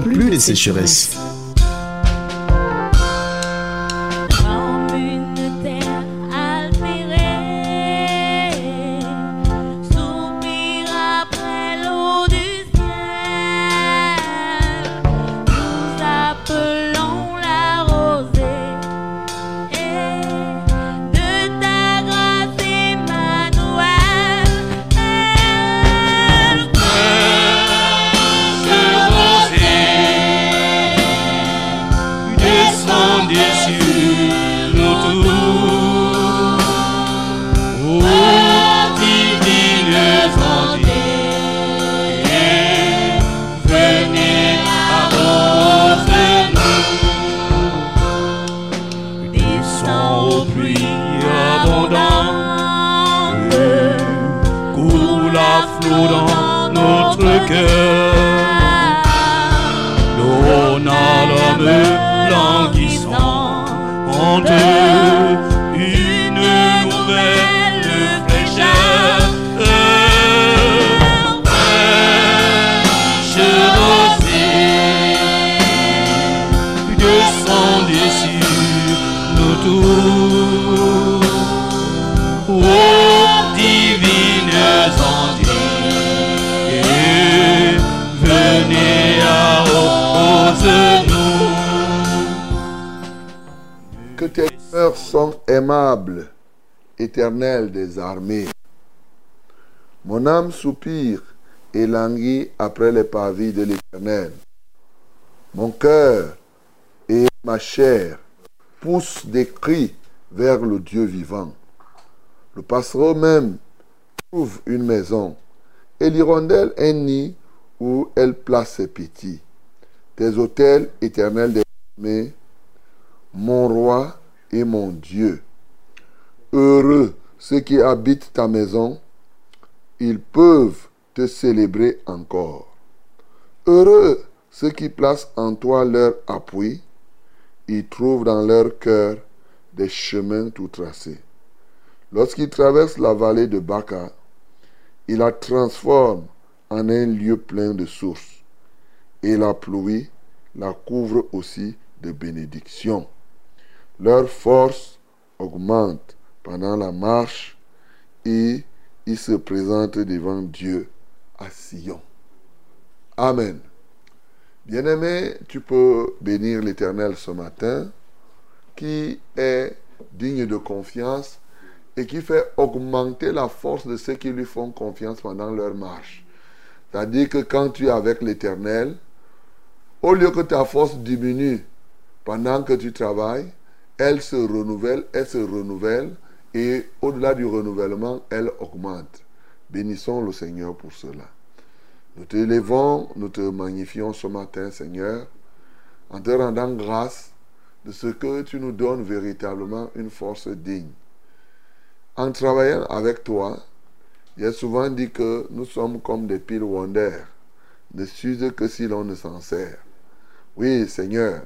plus de sécheresse. Des armées. Mon âme soupire et languit après les pavis de l'éternel. Mon cœur et ma chair poussent des cris vers le Dieu vivant. Le passereau même trouve une maison et l'hirondelle un nid où elle place ses petits. Tes autels éternels des armées, mon roi et mon Dieu. Heureux ceux qui habitent ta maison, ils peuvent te célébrer encore. Heureux ceux qui placent en toi leur appui, ils trouvent dans leur cœur des chemins tout tracés. Lorsqu'ils traversent la vallée de Baca, ils la transforment en un lieu plein de sources, et la pluie la couvre aussi de bénédictions. Leur force augmente pendant la marche et il se présente devant Dieu à Sion. Amen. Bien-aimé, tu peux bénir l'Éternel ce matin qui est digne de confiance et qui fait augmenter la force de ceux qui lui font confiance pendant leur marche. C'est-à-dire que quand tu es avec l'Éternel, au lieu que ta force diminue pendant que tu travailles, elle se renouvelle, elle se renouvelle et au-delà du renouvellement, elle augmente. Bénissons le Seigneur pour cela. Nous te élevons, nous te magnifions ce matin, Seigneur, en te rendant grâce de ce que tu nous donnes véritablement une force digne. En travaillant avec toi, a souvent dit que nous sommes comme des piles wonder, ne s'usent que si l'on ne s'en sert. Oui, Seigneur,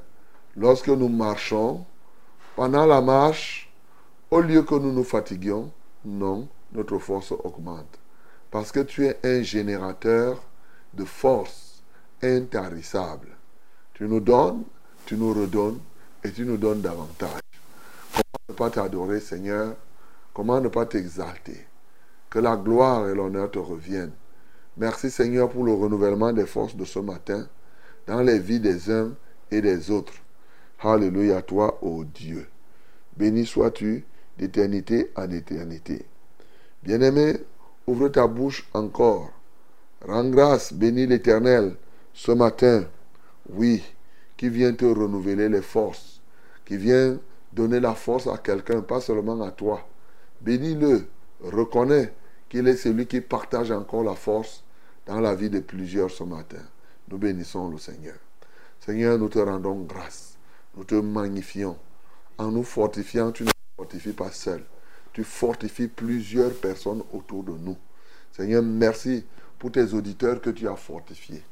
lorsque nous marchons, pendant la marche, au lieu que nous nous fatiguions, non, notre force augmente. Parce que tu es un générateur de force intarissable. Tu nous donnes, tu nous redonnes et tu nous donnes davantage. Comment ne pas t'adorer, Seigneur? Comment ne pas t'exalter? Que la gloire et l'honneur te reviennent. Merci, Seigneur, pour le renouvellement des forces de ce matin dans les vies des uns et des autres. Alléluia, toi, ô Dieu. Béni sois-tu d'éternité en éternité. Bien-aimé, ouvre ta bouche encore. Rends grâce, bénis l'Éternel ce matin. Oui, qui vient te renouveler les forces, qui vient donner la force à quelqu'un, pas seulement à toi. Bénis-le, reconnais qu'il est celui qui partage encore la force dans la vie de plusieurs ce matin. Nous bénissons le Seigneur. Seigneur, nous te rendons grâce. Nous te magnifions. En nous fortifiant, tu ne fortifies pas seul. Tu fortifies plusieurs personnes autour de nous. Seigneur, merci pour tes auditeurs que tu as fortifiés.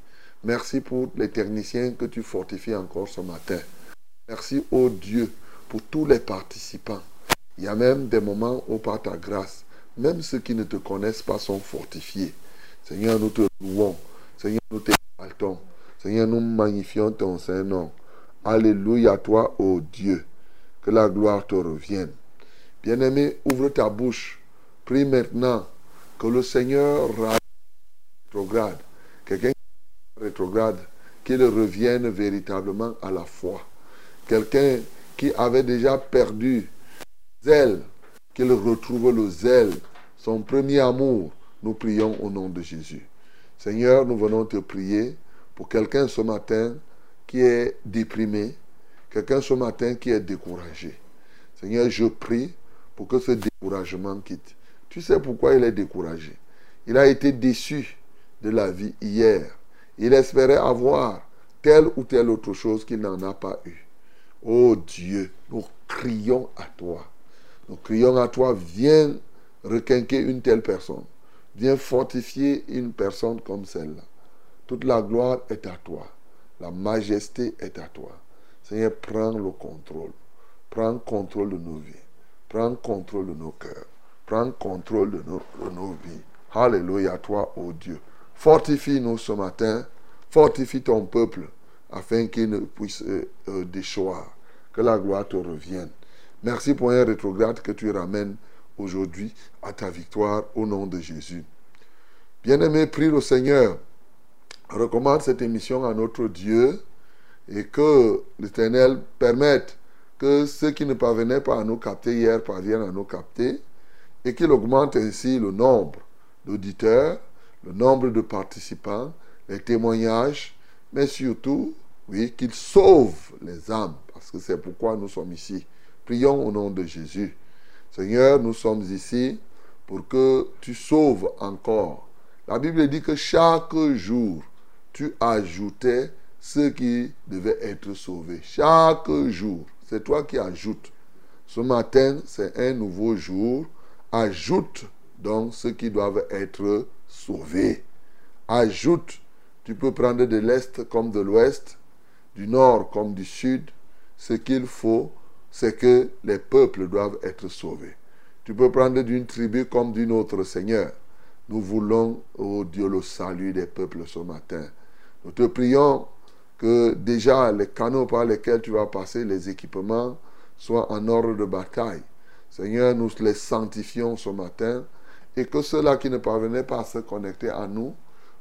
Merci pour les techniciens que tu fortifies encore ce matin. Merci, ô Dieu, pour tous les participants. Il y a même des moments où, par ta grâce, même ceux qui ne te connaissent pas sont fortifiés. Seigneur, nous te louons. Seigneur, nous t'exaltons. Seigneur, nous magnifions ton Saint-Nom. Alléluia à toi, ô Dieu. Que la gloire te revienne. Bien-aimé, ouvre ta bouche. Prie maintenant que le Seigneur rétrograde. Quelqu'un rétrograde, qu'il revienne véritablement à la foi. Quelqu'un qui avait déjà perdu zèle, qu'il retrouve le zèle, son premier amour. Nous prions au nom de Jésus. Seigneur, nous venons te prier pour quelqu'un ce matin qui est déprimé, quelqu'un ce matin qui est découragé. Seigneur, je prie pour que ce découragement quitte. Tu sais pourquoi il est découragé. Il a été déçu de la vie hier. Il espérait avoir telle ou telle autre chose qu'il n'en a pas eu. Oh Dieu, nous crions à toi. Nous crions à toi, viens requinquer une telle personne. Viens fortifier une personne comme celle-là. Toute la gloire est à toi. La majesté est à toi. Seigneur, prends le contrôle. Prends contrôle de nos vies. Prends contrôle de nos cœurs. Prends contrôle de nos, de nos vies. Alléluia toi, ô Dieu. Fortifie-nous ce matin. Fortifie ton peuple afin qu'il ne puisse euh, euh, déchoir. Que la gloire te revienne. Merci pour un rétrograde que tu ramènes aujourd'hui à ta victoire au nom de Jésus. Bien-aimé, prie le Seigneur recommande cette émission à notre Dieu et que l'Éternel permette que ceux qui ne parvenaient pas à nous capter hier parviennent à nous capter et qu'il augmente ainsi le nombre d'auditeurs, le nombre de participants, les témoignages, mais surtout, oui, qu'il sauve les âmes, parce que c'est pourquoi nous sommes ici. Prions au nom de Jésus. Seigneur, nous sommes ici pour que tu sauves encore. La Bible dit que chaque jour, tu ajoutais ceux qui devaient être sauvés. Chaque jour, c'est toi qui ajoutes. Ce matin, c'est un nouveau jour. Ajoute donc ceux qui doivent être sauvés. Ajoute. Tu peux prendre de l'Est comme de l'Ouest, du Nord comme du Sud. Ce qu'il faut, c'est que les peuples doivent être sauvés. Tu peux prendre d'une tribu comme d'une autre, Seigneur. Nous voulons, oh Dieu, le salut des peuples ce matin. Nous te prions que déjà les canaux par lesquels tu vas passer, les équipements, soient en ordre de bataille. Seigneur, nous les sanctifions ce matin et que ceux-là qui ne parvenaient pas à se connecter à nous,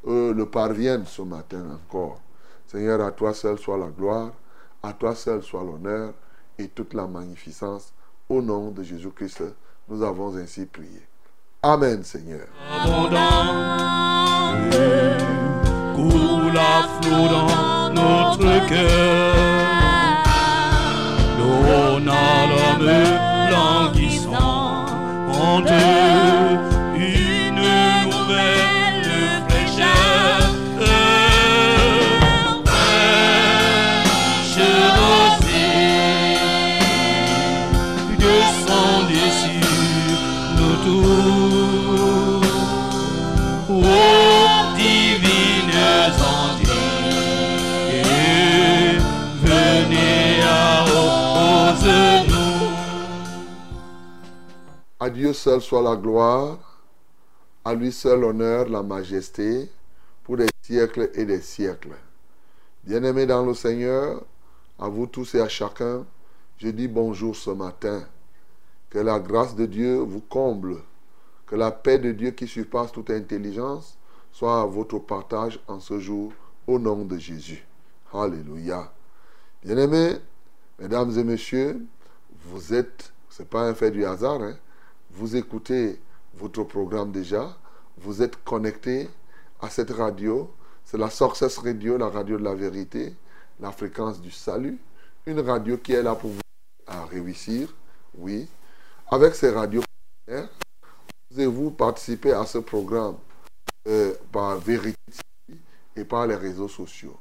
le parviennent ce matin encore. Seigneur, à toi seul soit la gloire, à toi seul soit l'honneur et toute la magnificence. Au nom de Jésus-Christ, nous avons ainsi prié. Amen, Seigneur. coule notre cœur. À Dieu seul soit la gloire, à lui seul l'honneur, la majesté, pour des siècles et des siècles. Bien-aimés dans le Seigneur, à vous tous et à chacun, je dis bonjour ce matin. Que la grâce de Dieu vous comble, que la paix de Dieu qui surpasse toute intelligence soit à votre partage en ce jour, au nom de Jésus. Alléluia. Bien-aimés, mesdames et messieurs, vous êtes, ce n'est pas un fait du hasard, hein, vous écoutez votre programme déjà, vous êtes connectés à cette radio, c'est la Success Radio, la radio de la vérité, la fréquence du salut, une radio qui est là pour vous réussir, oui. Avec ces radios, vous participez à ce programme euh, par vérité et par les réseaux sociaux.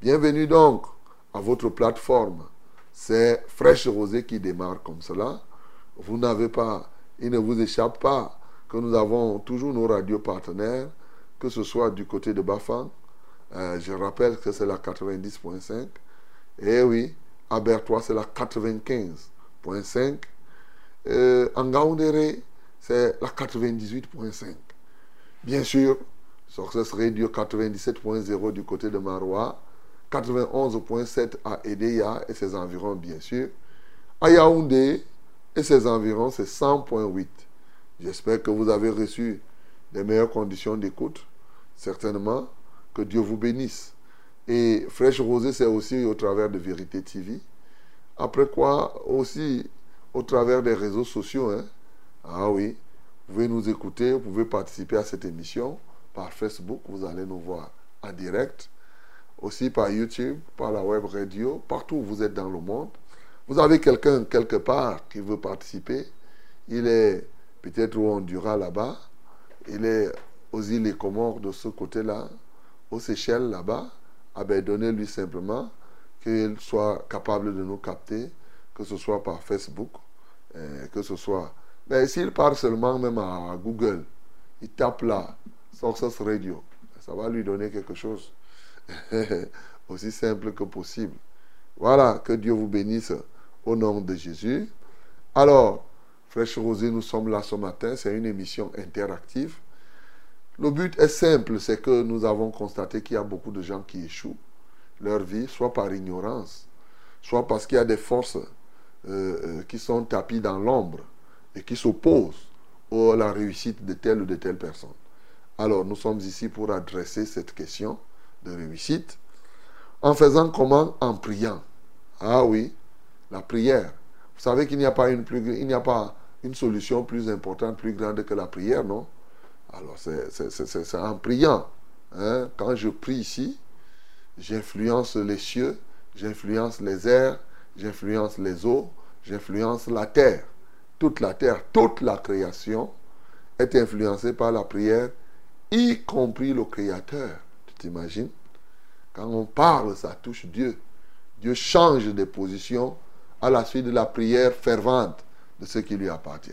Bienvenue donc à votre plateforme, c'est Fraîche Rosée qui démarre comme cela. Vous n'avez pas, il ne vous échappe pas que nous avons toujours nos radios partenaires, que ce soit du côté de Bafang. Euh, je rappelle que c'est la 90.5. Et oui, à Bertois, c'est la 95.5. Euh, en Gaoundéré, c'est la 98.5. Bien sûr, Success Radio 97.0 du côté de Marois, 91.7 à Edea et ses environs, bien sûr. À Yaoundé et ses environs, c'est 100.8. J'espère que vous avez reçu les meilleures conditions d'écoute. Certainement, que Dieu vous bénisse. Et Fraîche Rosée, c'est aussi au travers de Vérité TV. Après quoi, aussi au travers des réseaux sociaux. Hein. Ah oui, vous pouvez nous écouter, vous pouvez participer à cette émission par Facebook, vous allez nous voir en direct. Aussi par YouTube, par la web radio, partout où vous êtes dans le monde. Vous avez quelqu'un quelque part qui veut participer. Il est peut-être au Honduras là-bas. Il est aux îles les Comores de ce côté-là. Aux Seychelles là-bas. Ah ben, donnez-lui simplement qu'il soit capable de nous capter, que ce soit par Facebook, euh, que ce soit. Mais s'il parle seulement même à Google, il tape là, Success Radio, ça va lui donner quelque chose aussi simple que possible. Voilà, que Dieu vous bénisse au nom de Jésus. Alors, Fraîche Rosée, nous sommes là ce matin, c'est une émission interactive. Le but est simple, c'est que nous avons constaté qu'il y a beaucoup de gens qui échouent leur vie, soit par ignorance, soit parce qu'il y a des forces euh, qui sont tapis dans l'ombre et qui s'opposent à la réussite de telle ou de telle personne. Alors nous sommes ici pour adresser cette question de réussite en faisant comment? En priant. Ah oui, la prière. Vous savez qu'il n'y a pas une plus, solution plus importante, plus grande que la prière, non? Alors c'est en priant. Hein? Quand je prie ici, j'influence les cieux, j'influence les airs, j'influence les eaux, j'influence la terre. Toute la terre, toute la création est influencée par la prière, y compris le Créateur. Tu t'imagines? Quand on parle, ça touche Dieu. Dieu change de position à la suite de la prière fervente de ce qui lui appartient.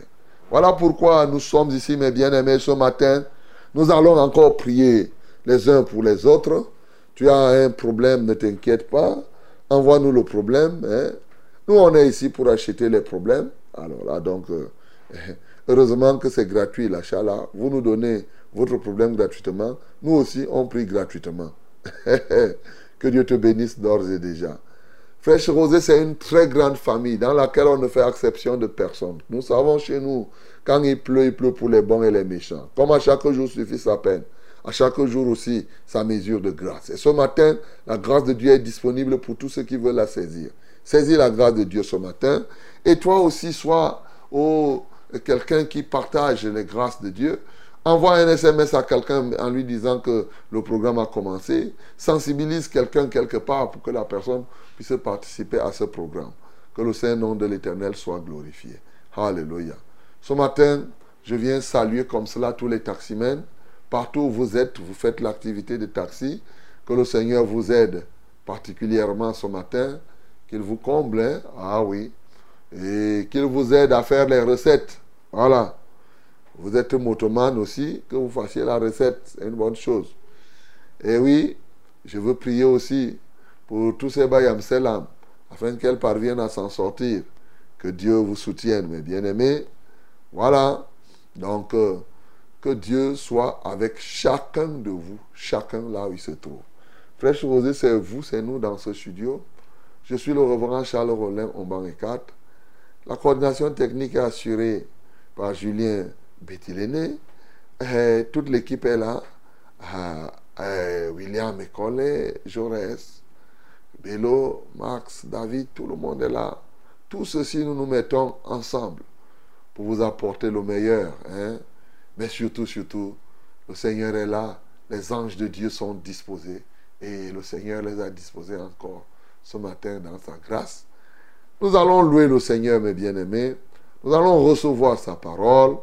Voilà pourquoi nous sommes ici, mes bien-aimés, ce matin. Nous allons encore prier les uns pour les autres. Tu as un problème, ne t'inquiète pas. Envoie-nous le problème. Hein. Nous, on est ici pour acheter les problèmes. Alors là, donc, euh, heureusement que c'est gratuit l'achat là. Vous nous donnez votre problème gratuitement. Nous aussi, on prie gratuitement. que Dieu te bénisse d'ores et déjà. Fraîche Rosée, c'est une très grande famille dans laquelle on ne fait exception de personne. Nous savons chez nous, quand il pleut, il pleut pour les bons et les méchants. Comme à chaque jour suffit sa peine. À chaque jour aussi, sa mesure de grâce. Et ce matin, la grâce de Dieu est disponible pour tous ceux qui veulent la saisir. Saisis la grâce de Dieu ce matin. Et toi aussi, sois oh, quelqu'un qui partage les grâces de Dieu. Envoie un SMS à quelqu'un en lui disant que le programme a commencé. Sensibilise quelqu'un quelque part pour que la personne puisse participer à ce programme. Que le Saint-Nom de l'Éternel soit glorifié. Alléluia. Ce matin, je viens saluer comme cela tous les taximens. Partout où vous êtes, vous faites l'activité de taxi. Que le Seigneur vous aide particulièrement ce matin. Qu'il vous comble. Hein? Ah oui. Et qu'il vous aide à faire les recettes. Voilà. Vous êtes motoman aussi, que vous fassiez la recette, c'est une bonne chose. Et oui, je veux prier aussi pour tous ces Bayam Selam, afin qu'elles parviennent à s'en sortir. Que Dieu vous soutienne, mes bien-aimés. Voilà. Donc, euh, que Dieu soit avec chacun de vous, chacun là où il se trouve. Fraîche Rosée, c'est vous, c'est nous dans ce studio. Je suis le reverend Charles Rollin, Omban et 4. La coordination technique est assurée par Julien Béthiléné. toute l'équipe est là. Euh, William École, Jaurès, Bello, Max, David, tout le monde est là. Tout ceci, nous nous mettons ensemble pour vous apporter le meilleur. Hein? Mais surtout, surtout, le Seigneur est là. Les anges de Dieu sont disposés. Et le Seigneur les a disposés encore ce matin dans sa grâce. Nous allons louer le Seigneur, mes bien-aimés. Nous allons recevoir sa parole.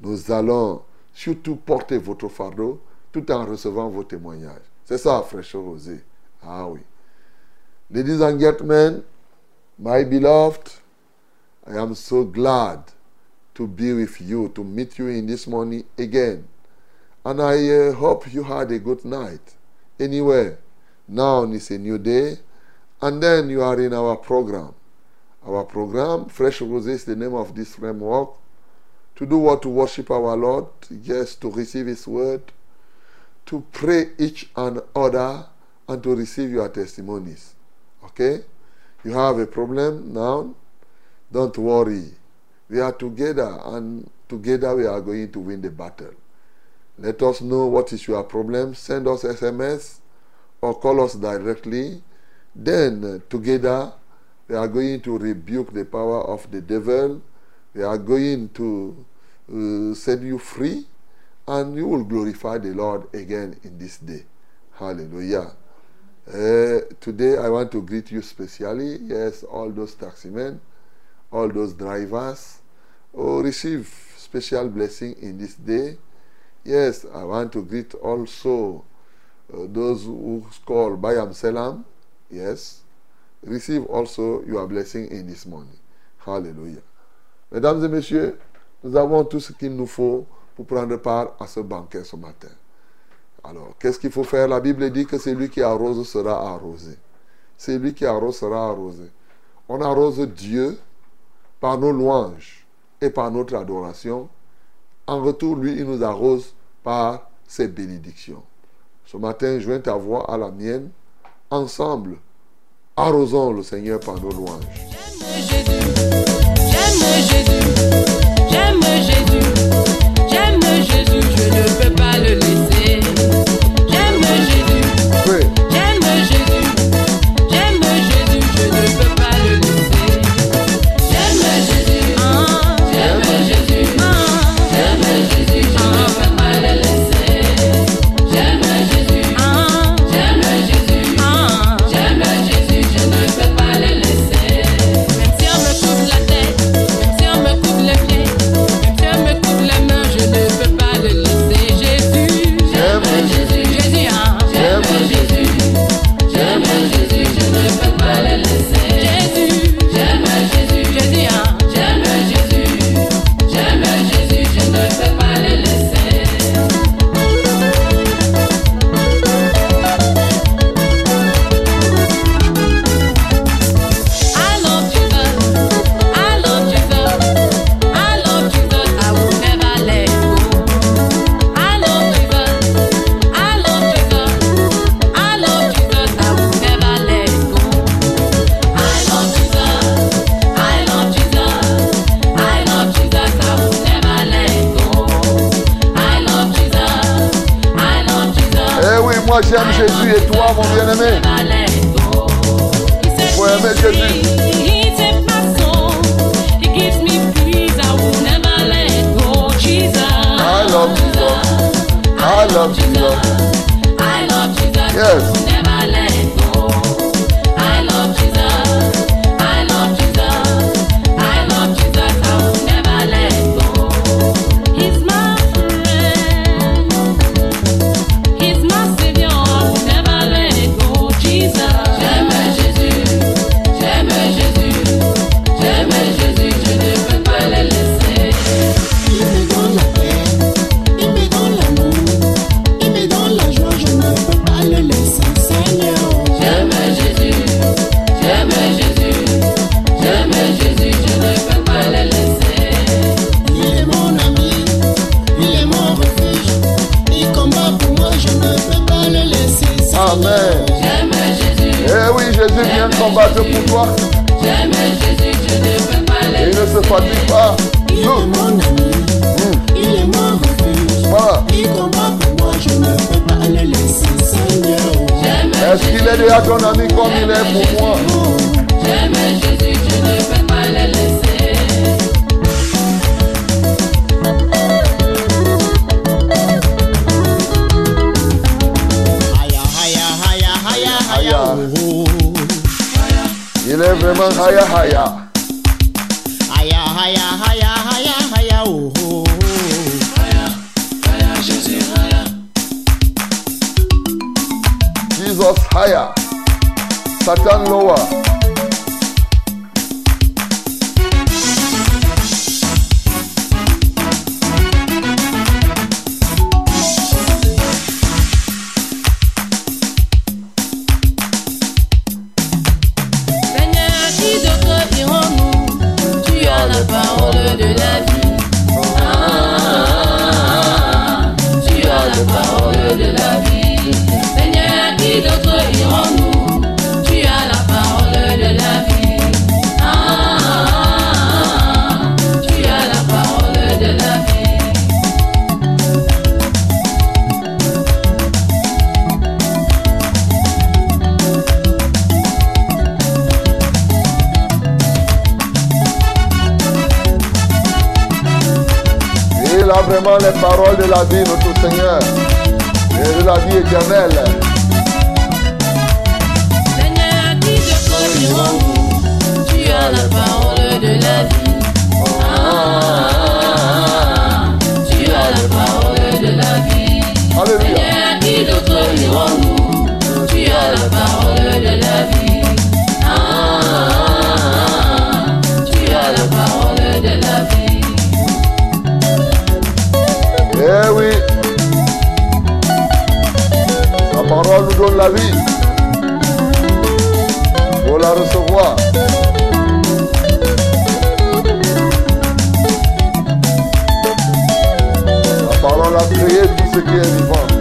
Nous allons surtout porter votre fardeau tout en recevant vos témoignages. C'est ça, fraîcheur Rosé. Ah oui. Ladies and gentlemen, my beloved, I am so glad to be with you, to meet you in this morning again. And I uh, hope you had a good night. Anyway, now is a new day, and then you are in our program. Our program, Fresh Roses, is the name of this framework. To do what? To worship our Lord, yes, to receive His word, to pray each and other, and to receive your testimonies. Okay? You have a problem now? Don't worry. We are together, and together we are going to win the battle. Let us know what is your problem. Send us SMS or call us directly. Then, uh, together, we are going to rebuke the power of the devil. We are going to uh, set you free, and you will glorify the Lord again in this day. Hallelujah. Uh, today, I want to greet you specially. Yes, all those taximen, all those drivers, oh, receive special blessing in this day. Yes, I want to greet also uh, those who call Bayam Selam. Yes, receive also your blessing in this morning. Hallelujah. Mesdames et messieurs, nous avons tout ce qu'il nous faut pour prendre part à ce banquet ce matin. Alors, qu'est-ce qu'il faut faire? La Bible dit que celui qui arrose sera arrosé. Celui qui arrose sera arrosé. On arrose Dieu par nos louanges et par notre adoration. En retour, lui, il nous arrose par ses bénédictions. Ce matin, joins ta voix à la mienne. Ensemble, arrosons le Seigneur par nos louanges. J'aime Jésus, j'aime Jésus, j'aime Jésus, je ne peux pas Jesus haya. Satan Loa. La vie, notre Seigneur. Et de la vie éternelle. Seigneur, qui d'autre irons-nous Tu as la parole parole nous donne la vie. Il faut la recevoir. La parole a créé tout ce qui est vivant.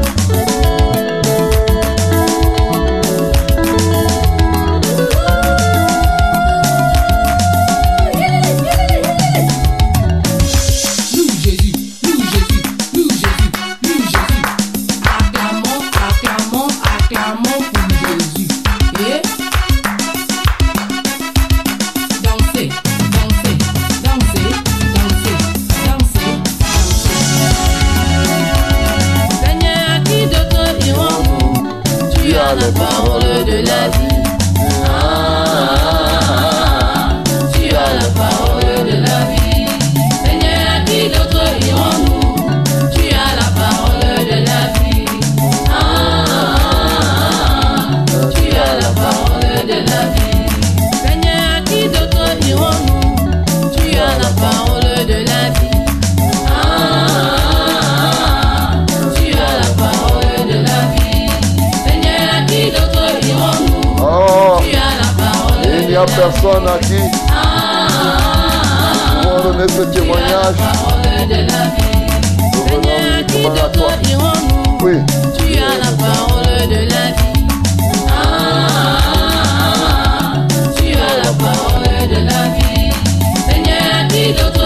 Personne à qui nous ce témoignage. qui d'autre irons-nous Oui. Tu as la parole de la vie. Ah, tu as la parole de la vie. Seigneur, qui d'autre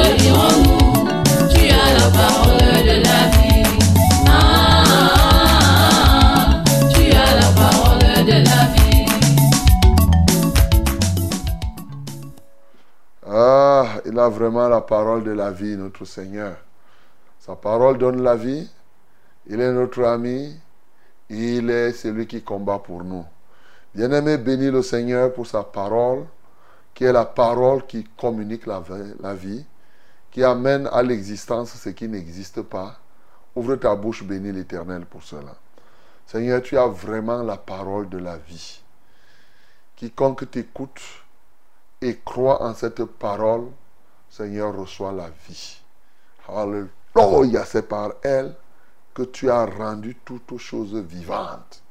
vraiment la parole de la vie, notre Seigneur. Sa parole donne la vie. Il est notre ami. Il est celui qui combat pour nous. Bien-aimé, bénis le Seigneur pour sa parole, qui est la parole qui communique la, vie- la vie, qui amène à l'existence ce qui n'existe pas. Ouvre ta bouche, bénis l'Éternel pour cela. Seigneur, tu as vraiment la parole de la vie. Quiconque t'écoute et croit en cette parole, Seigneur, reçoit la vie. Alléluia, c'est par elle que tu as rendu toutes choses vivantes.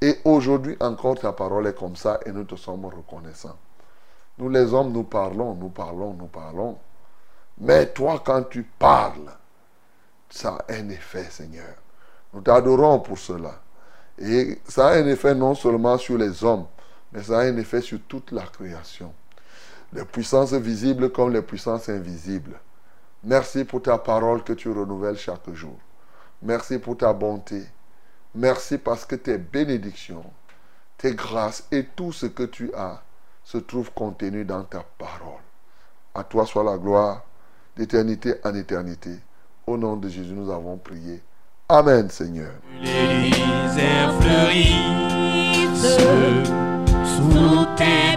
Et aujourd'hui encore, ta parole est comme ça et nous te sommes reconnaissants. Nous les hommes, nous parlons, nous parlons, nous parlons. Mais toi, quand tu parles, ça a un effet, Seigneur. Nous t'adorons pour cela. Et ça a un effet non seulement sur les hommes, mais ça a un effet sur toute la création. Les puissances visibles comme les puissances invisibles. Merci pour ta parole que tu renouvelles chaque jour. Merci pour ta bonté. Merci parce que tes bénédictions, tes grâces et tout ce que tu as se trouve contenu dans ta parole. À toi soit la gloire d'éternité en éternité. Au nom de Jésus, nous avons prié. Amen, Seigneur. Sous tes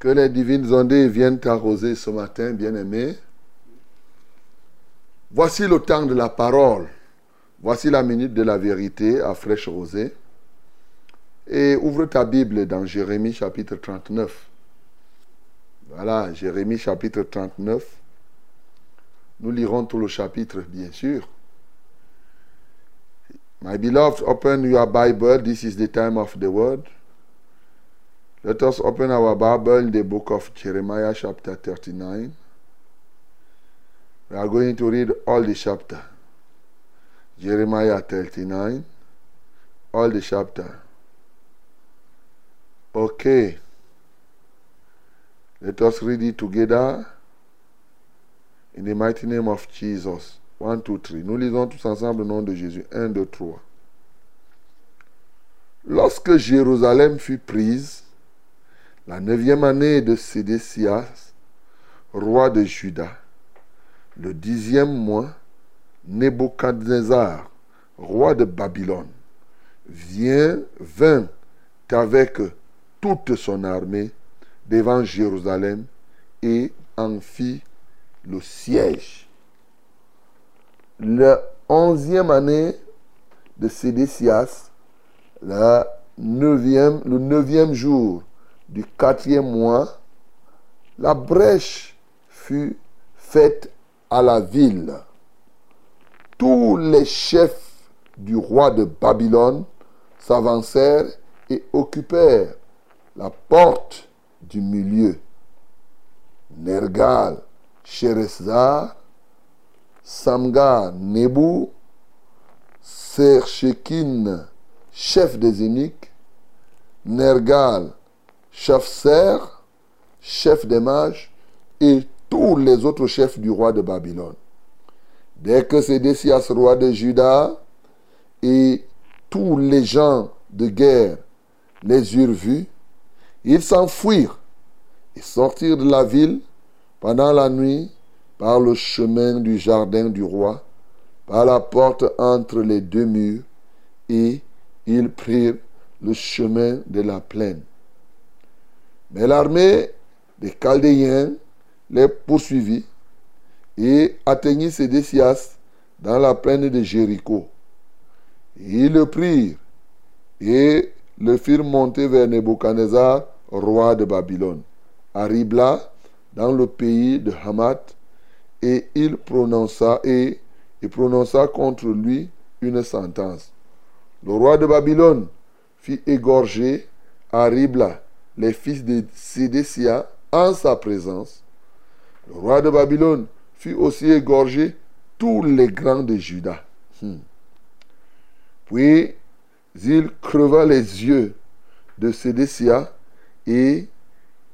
Que les divines ondées viennent t'arroser ce matin, bien-aimé. Voici le temps de la parole. Voici la minute de la vérité à fraîche rosée. Et ouvre ta Bible dans Jérémie chapitre 39. Voilà, Jérémie chapitre 39. Nous lirons tout le chapitre, bien sûr. My beloved, open your Bible. This is the time of the word. Let us open our Bible in the book of Jeremiah, chapter 39. We are going to read all the chapter. Jeremiah 39, all the chapter. Okay. Let us read it together in the mighty name of Jesus. 1, 2, 3. Nous lisons tous ensemble au nom de Jésus. 1, 2, 3. Lorsque Jérusalem fut prise, la neuvième année de Sédécias, roi de Juda, le dixième mois, Nebuchadnezzar, roi de Babylone, vient, vint avec toute son armée devant Jérusalem et en fit le siège. La onzième année de Sédécias, le neuvième jour du quatrième mois, la brèche fut faite à la ville. Tous les chefs du roi de Babylone s'avancèrent et occupèrent la porte du milieu. Nergal, Sherezar, Samgar, Nebu, Serchekin, chef des eunuques, Nergal, Shafser, chef des mages, et tous les autres chefs du roi de Babylone. Dès que Sédécias, roi de Juda, et tous les gens de guerre les eurent vus, ils s'enfuirent et sortirent de la ville pendant la nuit par le chemin du jardin du roi, par la porte entre les deux murs, et ils prirent le chemin de la plaine. Mais l'armée des Chaldéens les poursuivit et atteignit Sédécias dans la plaine de Jéricho. Ils le prirent et le firent monter vers Nebuchadnezzar, roi de Babylone, à Ribla, dans le pays de Hamath, et il prononça et il prononça contre lui une sentence. Le roi de Babylone fit égorger à Ribla les fils de Sédécia en sa présence. Le roi de Babylone fit aussi égorger tous les grands de Juda. Hmm. Puis il creva les yeux de Sédécia et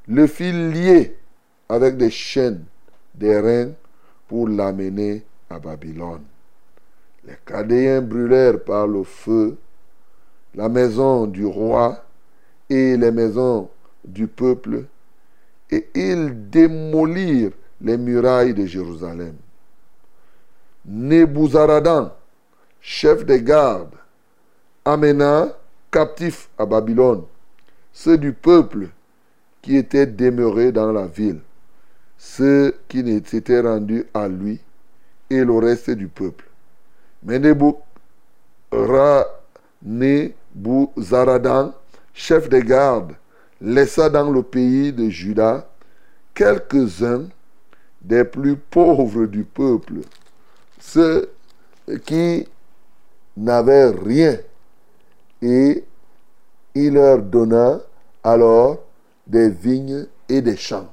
le fit lier avec des chaînes des reins pour l'amener à Babylone. Les Chaldéens brûlèrent par le feu la maison du roi et les maisons du peuple, et ils démolirent les murailles de Jérusalem. Nebuzaradan, chef des gardes, amena captifs à Babylone ceux du peuple qui étaient demeurés dans la ville, ceux qui s'étaient rendus à lui et le reste du peuple. Mais Nebuzaradan, chef des gardes, laissa dans le pays de Juda quelques-uns des plus pauvres du peuple, ceux qui n'avaient rien, et il leur donna alors des vignes et des champs.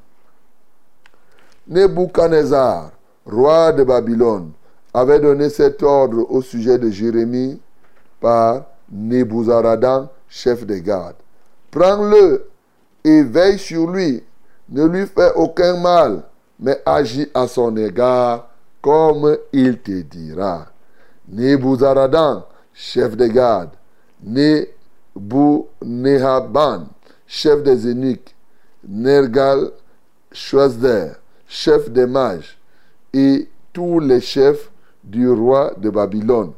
Nebuchadnezzar, roi de Babylone, avait donné cet ordre au sujet de Jérémie par Nebuzaradan, chef des gardes. Prends-le et veille sur lui. Ne lui fais aucun mal, mais agis à son égard comme il te dira. Nebuzaradan, chef des gardes, Nehaban, chef des eunuques, Nergal Shwazder, chef des mages, et tous les chefs du roi de Babylone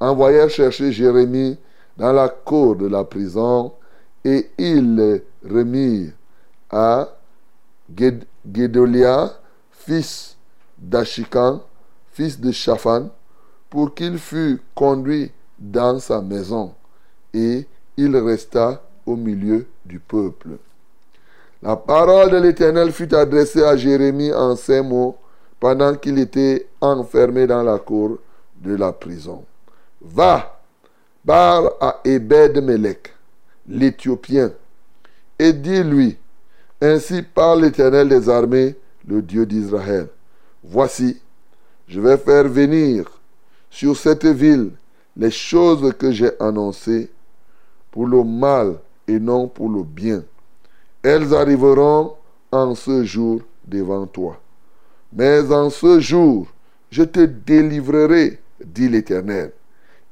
envoyèrent chercher Jérémie dans la cour de la prison et ils les remirent à Gédolia, fils d'Achican, fils de Shaphan, pour qu'il fût conduit dans sa maison, et il resta au milieu du peuple. La parole de l'Éternel fut adressée à Jérémie en ces mots pendant qu'il était enfermé dans la cour de la prison. Va, parle à Ebed-Melech, l'Éthiopien, et dis-lui, ainsi parle l'Éternel des armées, le Dieu d'Israël. Voici, je vais faire venir sur cette ville les choses que j'ai annoncées pour le mal et non pour le bien. Elles arriveront en ce jour devant toi. Mais en ce jour, je te délivrerai, dit l'Éternel,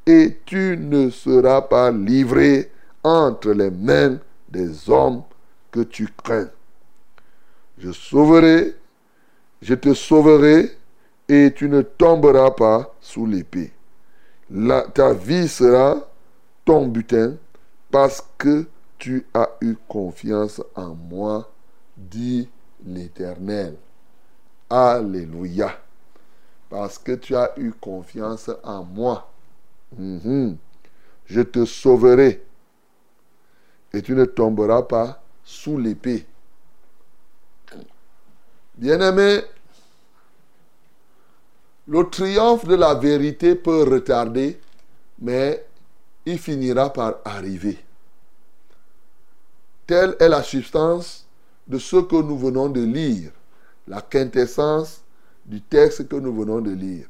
et tu ne seras pas livré entre les mains des hommes que tu crains. Je sauverai, je te sauverai, et tu ne tomberas pas sous l'épée. Ta vie sera ton butin parce que tu as eu confiance en moi, dit l'Éternel. Alléluia. Parce que tu as eu confiance en moi. Mhm. Je te sauverai. Et tu ne tomberas pas sous l'épée. Bien-aimé, le triomphe de la vérité peut retarder, mais il finira par arriver. Telle est la substance de ce que nous venons de lire, la quintessence du texte que nous venons de lire.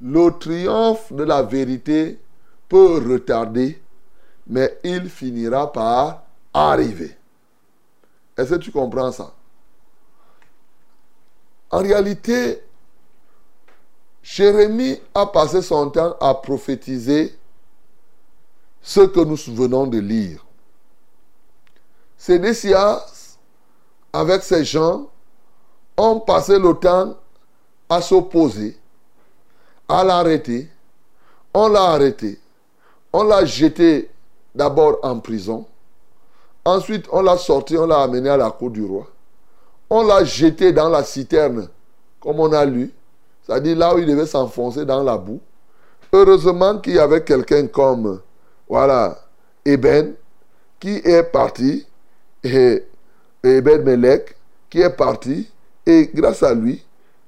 Le triomphe de la vérité peut retarder, mais il finira par arriver. Est-ce que tu comprends ça? En réalité, Jérémie a passé son temps à prophétiser ce que nous venons de lire. Sédécias, avec ses gens, ont passé le temps à s'opposer, à l'arrêter. On l'a arrêté. On l'a jeté d'abord en prison. Ensuite, on l'a sorti, on l'a amené à la cour du roi. On l'a jeté dans la citerne, comme on a lu. C'est-à-dire là où il devait s'enfoncer dans la boue. Heureusement qu'il y avait quelqu'un comme, voilà, Eben, qui est parti, et Eben Melech, qui est parti, et grâce à lui,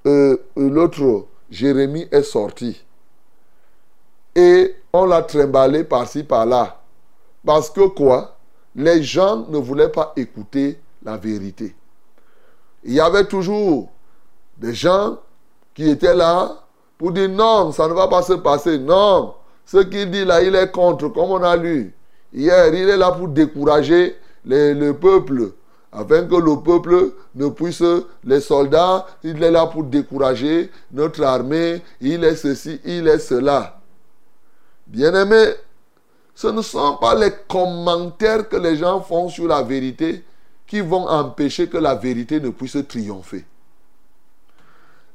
euh, l'autre, Jérémie, est sorti. Et on l'a trimballé par-ci, par-là. Parce que quoi? Les gens ne voulaient pas écouter la vérité. Il y avait toujours des gens qui étaient là pour dire non, ça ne va pas se passer. Non, ce qu'il dit là, il est contre, comme on a lu. Hier, il est là pour décourager le peuple, afin que le peuple ne puisse, les soldats, il est là pour décourager notre armée, il est ceci, il est cela. Bien-aimé, ce ne sont pas les commentaires que les gens font sur la vérité qui vont empêcher que la vérité ne puisse triompher.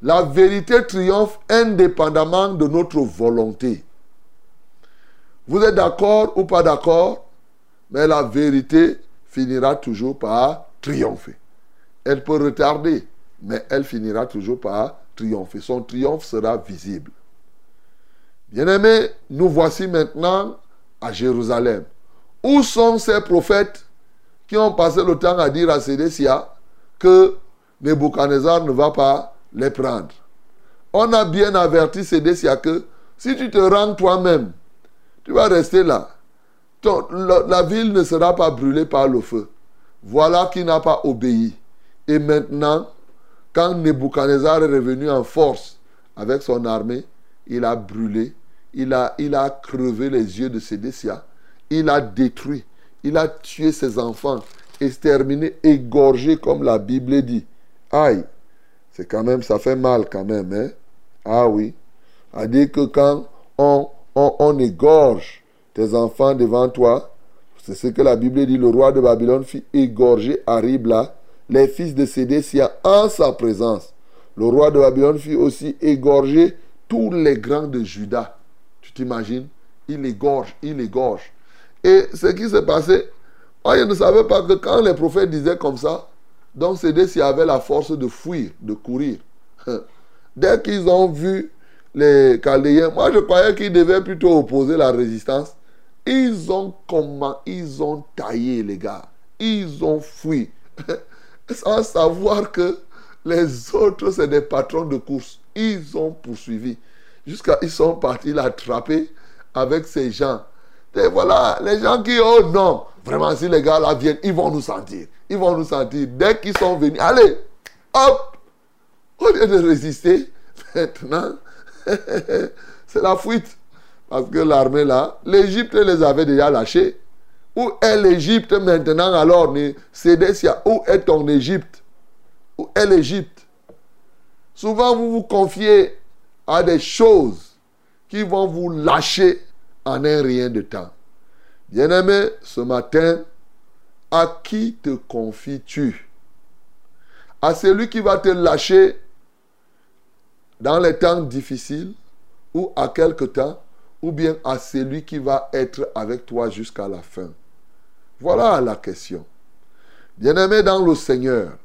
La vérité triomphe indépendamment de notre volonté. Vous êtes d'accord ou pas d'accord, mais la vérité finira toujours par triompher. Elle peut retarder, mais elle finira toujours par triompher. Son triomphe sera visible. Bien-aimés, nous voici maintenant à Jérusalem. Où sont ces prophètes qui ont passé le temps à dire à Sédécia que Nebuchadnezzar ne va pas les prendre? On a bien averti Sédécia que si tu te rends toi-même, tu vas rester là. La, la ville ne sera pas brûlée par le feu. Voilà qui n'a pas obéi. Et maintenant, quand Nebuchadnezzar est revenu en force avec son armée, il a brûlé, il a, il a crevé les yeux de Sédécia, il a détruit, il a tué ses enfants, exterminé, égorgé comme la Bible dit. Aïe, c'est quand même, ça fait mal quand même, hein? Ah oui. À dire que quand on, on, on égorge tes enfants devant toi, c'est ce que la Bible dit, le roi de Babylone fit égorger à les fils de Sédécia en sa présence. Le roi de Babylone fit aussi égorger tous les grands de Juda. T'imagines Il égorge, il égorge. Et ce qui s'est passé, moi, je ne savais pas que quand les prophètes disaient comme ça, donc c'est s'il avait la force de fuir, de courir. Dès qu'ils ont vu les Chaldéens, moi je croyais qu'ils devaient plutôt opposer la résistance. Ils ont comment Ils ont taillé les gars. Ils ont fui. Sans savoir que les autres, c'est des patrons de course. Ils ont poursuivi. Jusqu'à ils sont partis l'attraper avec ces gens. Voilà, les gens qui, oh non, vraiment, si les gars là viennent, ils vont nous sentir. Ils vont nous sentir. Dès qu'ils sont venus, allez, hop, au lieu de résister, maintenant, c'est la fuite. Parce que l'armée là, l'Égypte les avait déjà lâchés. Où est l'Égypte maintenant alors Sédécia, où est ton Égypte? Où est l'Égypte? Souvent vous vous confiez à des choses qui vont vous lâcher en un rien de temps. Bien-aimé, ce matin, à qui te confies-tu À celui qui va te lâcher dans les temps difficiles ou à quelque temps ou bien à celui qui va être avec toi jusqu'à la fin? Voilà la question. Bien-aimé dans le Seigneur,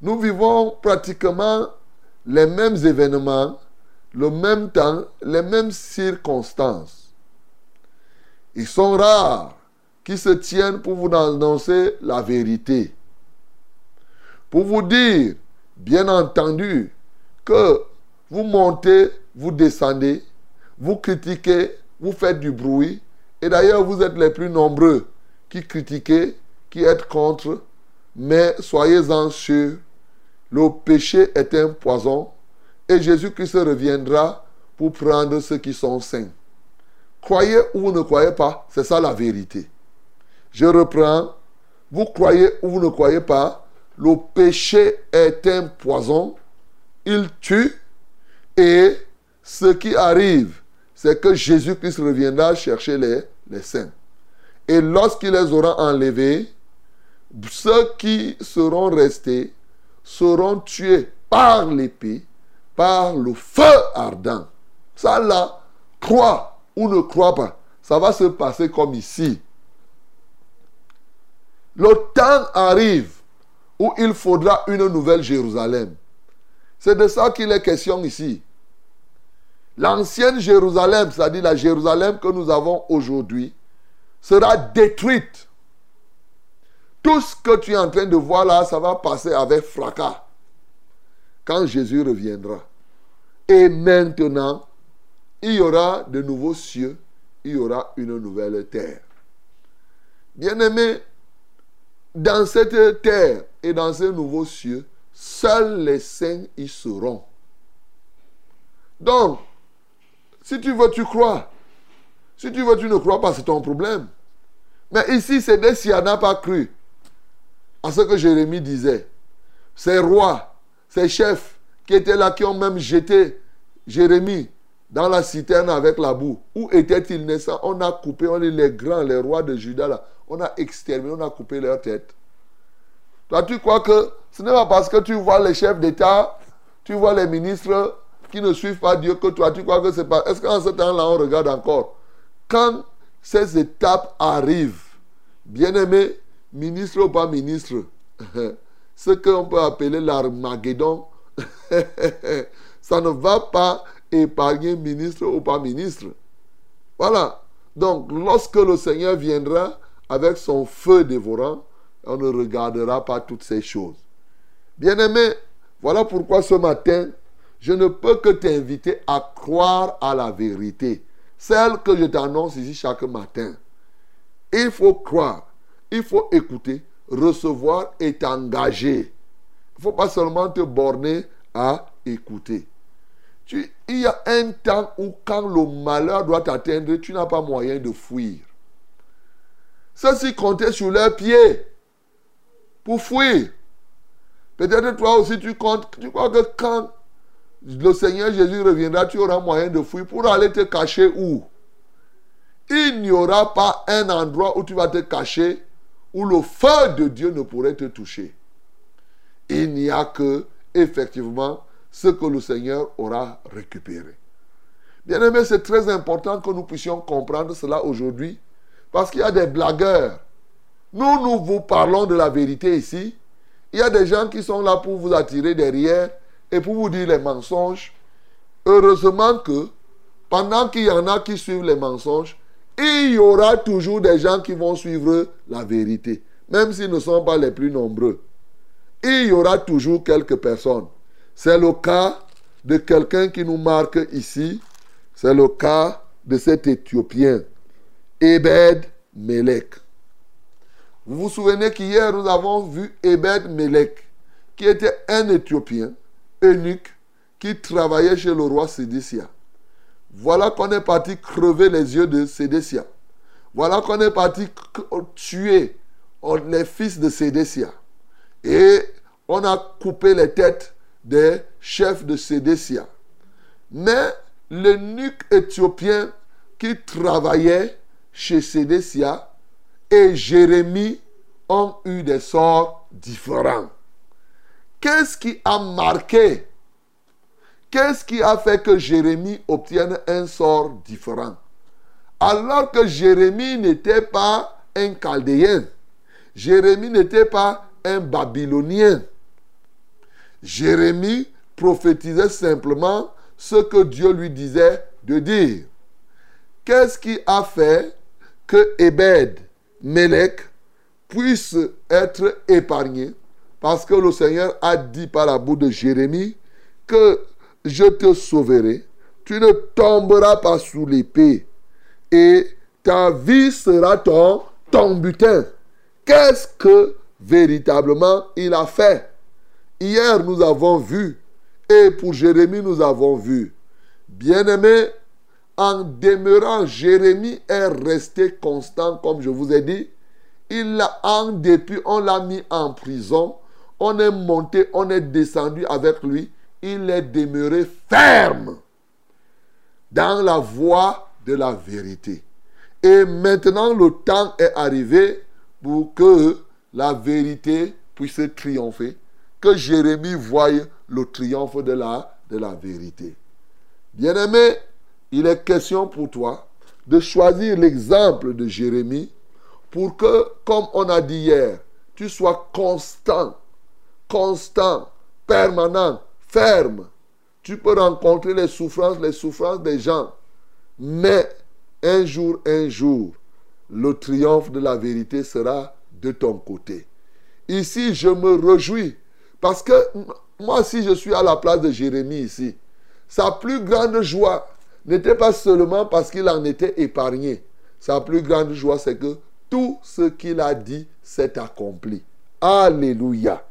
nous vivons pratiquement les mêmes événements, le même temps, les mêmes circonstances. Ils sont rares qui se tiennent pour vous annoncer la vérité. Pour vous dire, bien entendu, que vous montez, vous descendez, vous critiquez, vous faites du bruit. Et d'ailleurs, vous êtes les plus nombreux qui critiquez, qui êtes contre. Mais soyez-en sûrs, le péché est un poison et Jésus-Christ reviendra pour prendre ceux qui sont saints. Croyez ou vous ne croyez pas, c'est ça la vérité. Je reprends. Vous croyez ou vous ne croyez pas, le péché est un poison. Il tue. Et ce qui arrive, c'est que Jésus-Christ reviendra chercher les, les saints. Et lorsqu'il les aura enlevés, ceux qui seront restés seront tués par l'épée, par le feu ardent. Ça là, crois ou ne crois pas, ça va se passer comme ici. Le temps arrive où il faudra une nouvelle Jérusalem. C'est de ça qu'il est question ici. L'ancienne Jérusalem, c'est-à-dire la Jérusalem que nous avons aujourd'hui, sera détruite. Tout ce que tu es en train de voir là, ça va passer avec fracas quand Jésus reviendra. Et maintenant, il y aura de nouveaux cieux, il y aura une nouvelle terre. Bien-aimés, dans cette terre et dans ces nouveaux cieux, seuls les saints y seront. Donc, si tu veux, tu crois. Si tu veux, tu ne crois pas, c'est ton problème. Mais ici, c'est des s'il n'a pas cru à ce que Jérémie disait. Ces rois, ces chefs qui étaient là, qui ont même jeté Jérémie dans la citerne avec la boue. Où était-il naissant On a coupé, on est les grands, les rois de Juda là. On a exterminé, on a coupé leur tête. Toi, tu crois que ce n'est pas parce que tu vois les chefs d'État, tu vois les ministres qui ne suivent pas Dieu que toi, tu crois que c'est pas? Est-ce qu'en ce temps-là, on regarde encore? Quand ces étapes arrivent, bien-aimé, ministre ou pas ministre, ce qu'on peut appeler l'Armageddon, ça ne va pas épargner ministre ou pas ministre. Voilà. Donc, lorsque le Seigneur viendra avec son feu dévorant, on ne regardera pas toutes ces choses. Bien-aimé, voilà pourquoi ce matin, je ne peux que t'inviter à croire à la vérité, celle que je t'annonce ici chaque matin. Il faut croire, il faut écouter, recevoir et t'engager. Il ne faut pas seulement te borner à écouter. Il y a un temps où quand le malheur doit t'atteindre, tu n'as pas moyen de fuir. Ceux-ci comptaient sur leurs pieds pour fuir. Peut-être toi aussi tu comptes, tu crois que quand le Seigneur Jésus reviendra, tu auras moyen de fuir pour aller te cacher où? Il n'y aura pas un endroit où tu vas te cacher où le feu de Dieu ne pourrait te toucher. Il n'y a que, effectivement, ce que le Seigneur aura récupéré. Bien aimé, c'est très important que nous puissions comprendre cela aujourd'hui Parce qu'il y a des blagueurs. Nous, nous vous parlons de la vérité ici. Il y a des gens qui sont là pour vous attirer derrière et pour vous dire les mensonges. Heureusement que pendant qu'il y en a qui suivent les mensonges, il y aura toujours des gens qui vont suivre la vérité, même s'ils ne sont pas les plus nombreux. Il y aura toujours quelques personnes. C'est le cas de quelqu'un qui nous marque ici. C'est le cas de cet Éthiopien, Ebed Melech. Vous vous souvenez qu'hier nous avons vu Ebed Melech, qui était un Éthiopien, eunuque, qui travaillait chez le roi Sédécia. Voilà qu'on est parti crever les yeux de Sédécia. Voilà qu'on est parti tuer les fils de Sédécia. Et on a coupé les têtes des chefs de Sédécia. Mais l'eunuque éthiopien qui travaillait chez Sédécia et Jérémie ont eu des sorts différents. Qu'est-ce qui a marqué Qu'est-ce qui a fait que Jérémie obtienne un sort différent? Alors que Jérémie n'était pas un chaldéen. Jérémie n'était pas un babylonien. Jérémie prophétisait simplement ce que Dieu lui disait de dire. Qu'est-ce qui a fait que Ebed, Melech, puisse être épargné? Parce que le Seigneur a dit par la bouche de Jérémie que je te sauverai, tu ne tomberas pas sous l'épée et ta vie sera ton, butin. Qu'est-ce que véritablement il a fait? Hier, nous avons vu, et pour Jérémie, nous avons vu. Bien-aimé, en demeurant, Jérémie est resté constant, comme je vous ai dit. Il l'a en dépit, on l'a mis en prison. On est monté, on est descendu avec lui. Il est demeuré ferme dans la voie de la vérité. Et maintenant, le temps est arrivé pour que la vérité puisse triompher que Jérémie voie le triomphe de la, vérité. Bien-aimé, il est question pour toi de choisir l'exemple de Jérémie pour que, comme on a dit hier, tu sois constant, constant, permanent, ferme. Tu peux rencontrer les souffrances, les souffrances des gens, mais un jour, un jour, le triomphe de la vérité sera de ton côté. Ici, je me réjouis parce que moi, si je suis à la place de Jérémie ici, sa plus grande joie n'était pas seulement parce qu'il en était épargné. Sa plus grande joie, c'est que tout ce qu'il a dit s'est accompli. Alléluia.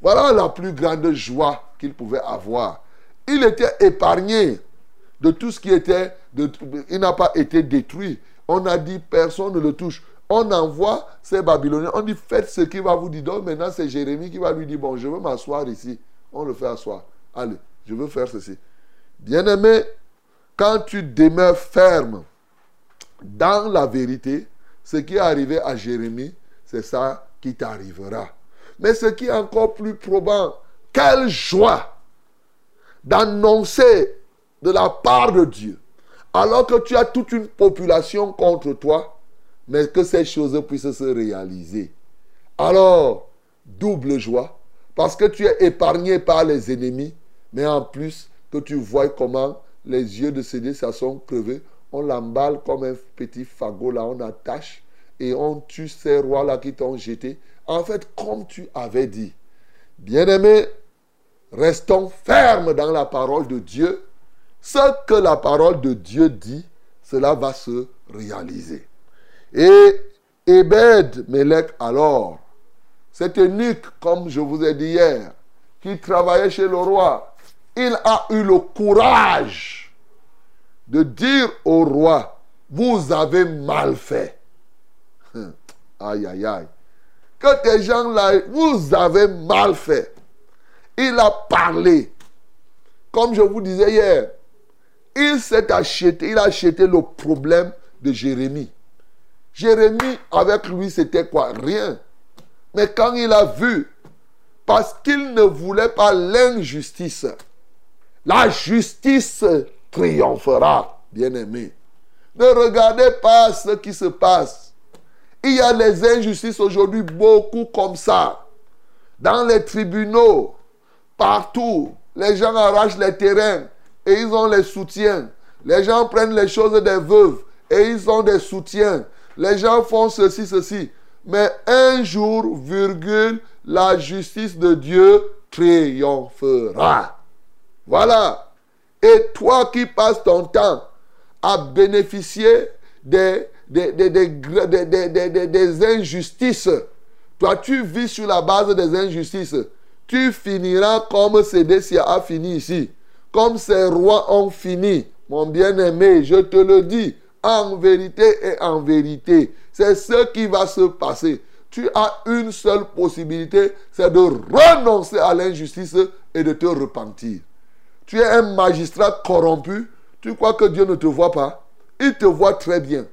Voilà la plus grande joie qu'il pouvait avoir. Il était épargné de tout ce qui était... De, il n'a pas été détruit. On a dit personne ne le touche on envoie ces Babyloniens, on dit faites ce qu'il va vous dire. Donc maintenant c'est Jérémie qui va lui dire, bon, je veux m'asseoir ici. On le fait asseoir. Allez, je veux faire ceci. Bien-aimé, quand tu demeures ferme dans la vérité, ce qui est arrivé à Jérémie, c'est ça qui t'arrivera. Mais ce qui est encore plus probant, quelle joie d'annoncer de la part de Dieu, alors que tu as toute une population contre toi, mais que ces choses puissent se réaliser. Alors, double joie, parce que tu es épargné par les ennemis, mais en plus que tu vois comment les yeux de Sédécia sont crevés, on l'emballe comme un petit fagot là, on attache et on tue ces rois-là qui t'ont jeté. En fait, comme tu avais dit, bien-aimés, restons fermes dans la parole de Dieu. Ce que la parole de Dieu dit, cela va se réaliser. Et Ebed Melech alors, cet eunuque, comme je vous ai dit hier, qui travaillait chez le roi, il a eu le courage de dire au roi, vous avez mal fait. Aïe, aïe, aïe. Que ces gens-là, vous avez mal fait. Il a parlé. Comme je vous disais hier, il s'est acheté, il a acheté le problème de Jérémie. Jérémie, avec lui, c'était quoi? Rien. Mais quand il a vu, parce qu'il ne voulait pas l'injustice, la justice triomphera, bien-aimé. Ne regardez pas ce qui se passe. Il y a les injustices aujourd'hui, beaucoup comme ça. Dans les tribunaux, partout, les gens arrachent les terrains et ils ont les soutiens. Les gens prennent les choses des veuves et ils ont des soutiens. Les gens font ceci, ceci. Mais un jour, virgule, la justice de Dieu triomphera. Voilà. Et toi qui passes ton temps à bénéficier des, des, des, injustices, toi tu vis sur la base des injustices, tu finiras comme Sédécia a fini ici, comme ces rois ont fini. Mon bien-aimé, je te le dis, en vérité et en vérité, c'est ce qui va se passer. Tu as une seule possibilité, c'est de renoncer à l'injustice et de te repentir. Tu es un magistrat corrompu, tu crois que Dieu ne te voit pas Il te voit très bien.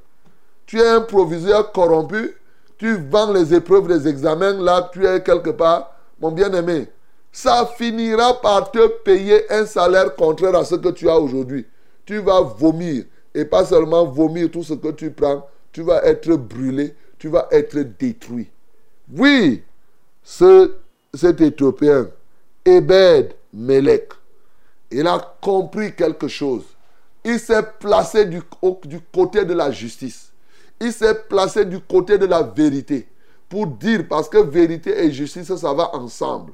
Tu es un proviseur corrompu, tu vends les épreuves des examens, là tu es quelque part, mon bien-aimé. Ça finira par te payer un salaire contraire à ce que tu as aujourd'hui. Tu vas vomir. Et pas seulement vomir tout ce que tu prends, tu vas être brûlé, tu vas être détruit. Oui, ce, cet Éthiopien, Ebed Melech, il a compris quelque chose. Il s'est placé du côté de la justice. Il s'est placé du côté de la vérité. Pour dire, parce que vérité et justice, ça va ensemble.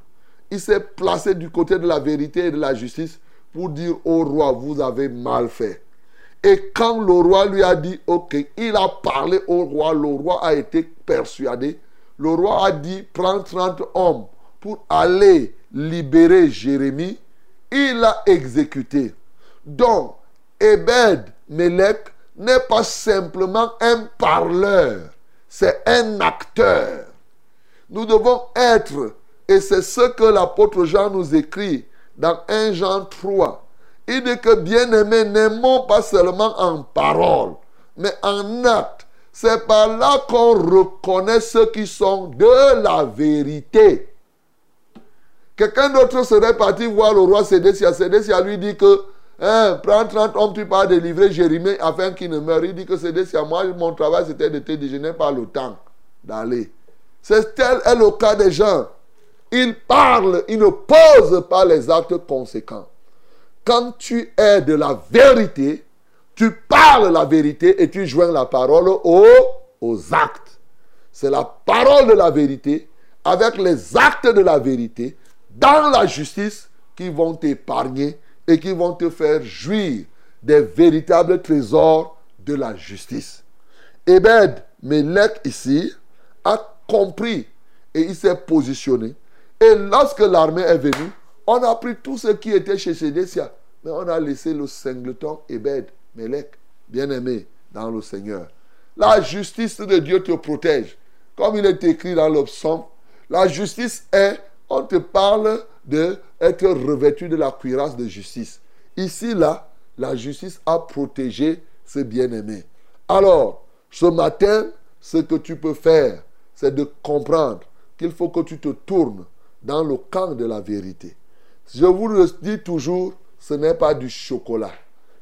Il s'est placé du côté de la vérité et de la justice pour dire au roi, vous avez mal fait. Et quand le roi lui a dit, ok, il a parlé au roi, le roi a été persuadé. Le roi a dit, prends 30 hommes pour aller libérer Jérémie. Il l'a exécuté. Donc, Ebed Melech n'est pas simplement un parleur, c'est un acteur. Nous devons être, et c'est ce que l'apôtre Jean nous écrit dans 1 Jean 3. Il dit que bien-aimés, n'aimons pas seulement en parole, mais en acte. C'est par là qu'on reconnaît ceux qui sont de la vérité. Quelqu'un d'autre serait parti voir le roi Sédécia. Sédécia lui dit que hein, prends 30 hommes, tu pars délivrer Jérémie afin qu'il ne meure. Il dit que Sédécia, moi, mon travail c'était de te n'ai pas le temps d'aller. C'est tel est le cas des gens. Ils parlent, ils ne posent pas les actes conséquents. Quand tu es de la vérité, tu parles la vérité et tu joins la parole aux, aux actes. C'est la parole de la vérité avec les actes de la vérité dans la justice qui vont t'épargner et qui vont te faire jouir des véritables trésors de la justice. Ebed Melech ici a compris et il s'est positionné. Et lorsque l'armée est venue, on a pris tout ce qui était chez Sédécia, mais on a laissé le singleton Ebed Melech, bien-aimé dans le Seigneur. La justice de Dieu te protège. Comme il est écrit dans le psaume, la justice est, on te parle de être revêtu de la cuirasse de justice. Ici, là, la justice a protégé ce bien-aimé. Alors, ce matin, ce que tu peux faire, c'est de comprendre qu'il faut que tu te tournes dans le camp de la vérité. Je vous le dis toujours, ce n'est pas du chocolat.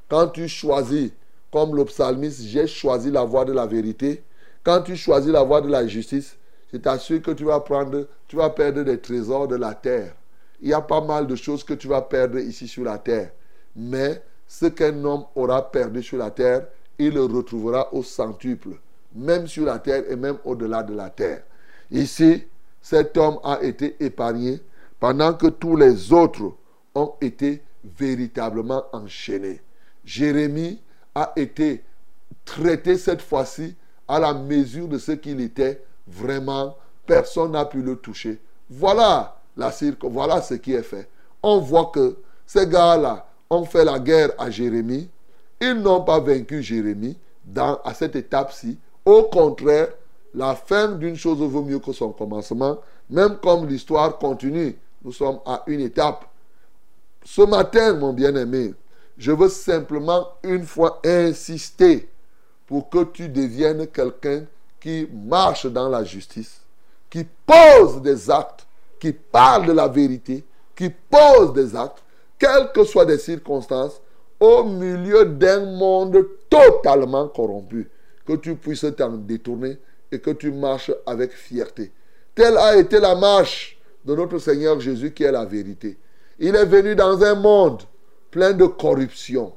Quand tu choisis, comme le psalmiste, j'ai choisi la voie de la vérité. Quand tu choisis la voie de la justice, je t'assure que tu vas prendre, tu vas perdre des trésors de la terre. Il y a pas mal de choses que tu vas perdre ici sur la terre. Mais ce qu'un homme aura perdu sur la terre, il le retrouvera au centuple, même sur la terre et même au-delà de la terre. Ici, cet homme a été épargné pendant que tous les autres ont été véritablement enchaînés. Jérémie a été traité cette fois-ci à la mesure de ce qu'il était vraiment. Personne n'a pu le toucher. Voilà la cirque, voilà ce qui est fait. On voit que ces gars-là ont fait la guerre à Jérémie. Ils n'ont pas vaincu Jérémie dans, à cette étape-ci. Au contraire, la fin d'une chose vaut mieux que son commencement. Même comme l'histoire continue, nous sommes à une étape. Ce matin, mon bien-aimé, je veux simplement une fois insister pour que tu deviennes quelqu'un qui marche dans la justice, qui pose des actes, qui parle de la vérité, qui pose des actes, quelles que soient les circonstances, au milieu d'un monde totalement corrompu, que tu puisses t'en détourner et que tu marches avec fierté. Telle a été la marche de notre Seigneur Jésus qui est la vérité. Il est venu dans un monde plein de corruption,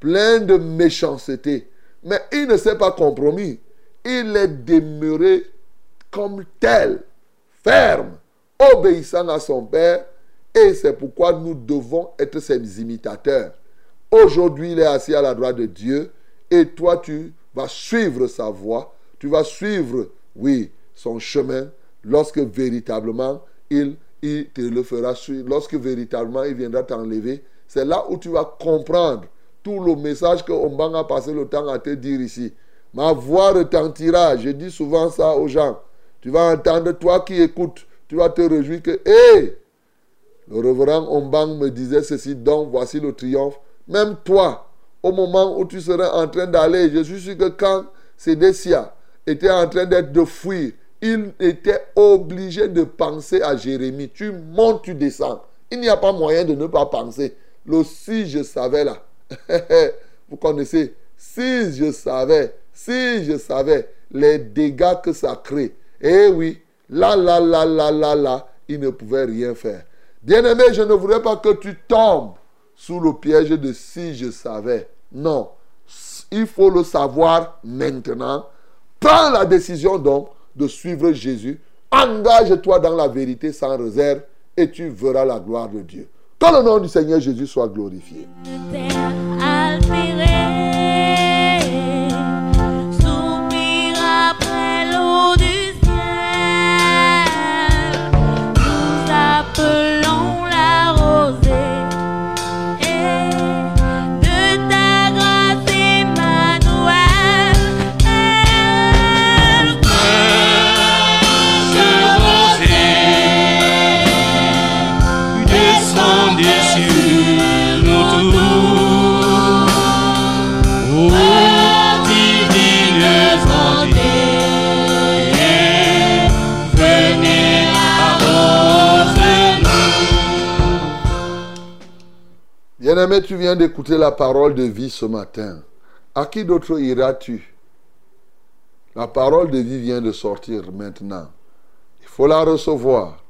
plein de méchanceté, mais il ne s'est pas compromis. Il est demeuré comme tel, ferme, obéissant à son Père, et c'est pourquoi nous devons être ses imitateurs. Aujourd'hui, il est assis à la droite de Dieu, et toi, tu vas suivre sa voie, tu vas suivre, oui, son chemin, lorsque véritablement il, il te le fera suivre, lorsque véritablement il viendra t'enlever, c'est là où tu vas comprendre tout le message que Ombang a passé le temps à te dire ici. Ma voix retentira. Je dis souvent ça aux gens. Tu vas entendre, toi qui écoutes, tu vas te réjouir que, hé, le révérend Ombang me disait ceci, donc voici le triomphe. Même toi, au moment où tu serais en train d'aller, je suis sûr que quand Sédécia était en train d'être de fuir, il était obligé de penser à Jérémie. Tu montes, tu descends. Il n'y a pas moyen de ne pas penser. Le si je savais là. Vous connaissez? Si je savais, si je savais les dégâts que ça crée. Eh oui, là, là, là, là, là, là, il ne pouvait rien faire. Bien-aimé, je ne voudrais pas que tu tombes sous le piège de si je savais. Non, il faut le savoir maintenant. Prends la décision donc de suivre Jésus. Engage-toi dans la vérité sans réserve et tu verras la gloire de Dieu. Que le nom du Seigneur Jésus soit glorifié. Bien-aimé, tu viens d'écouter la parole de vie ce matin. À qui d'autre iras-tu? La parole de vie vient de sortir maintenant. Il faut la recevoir.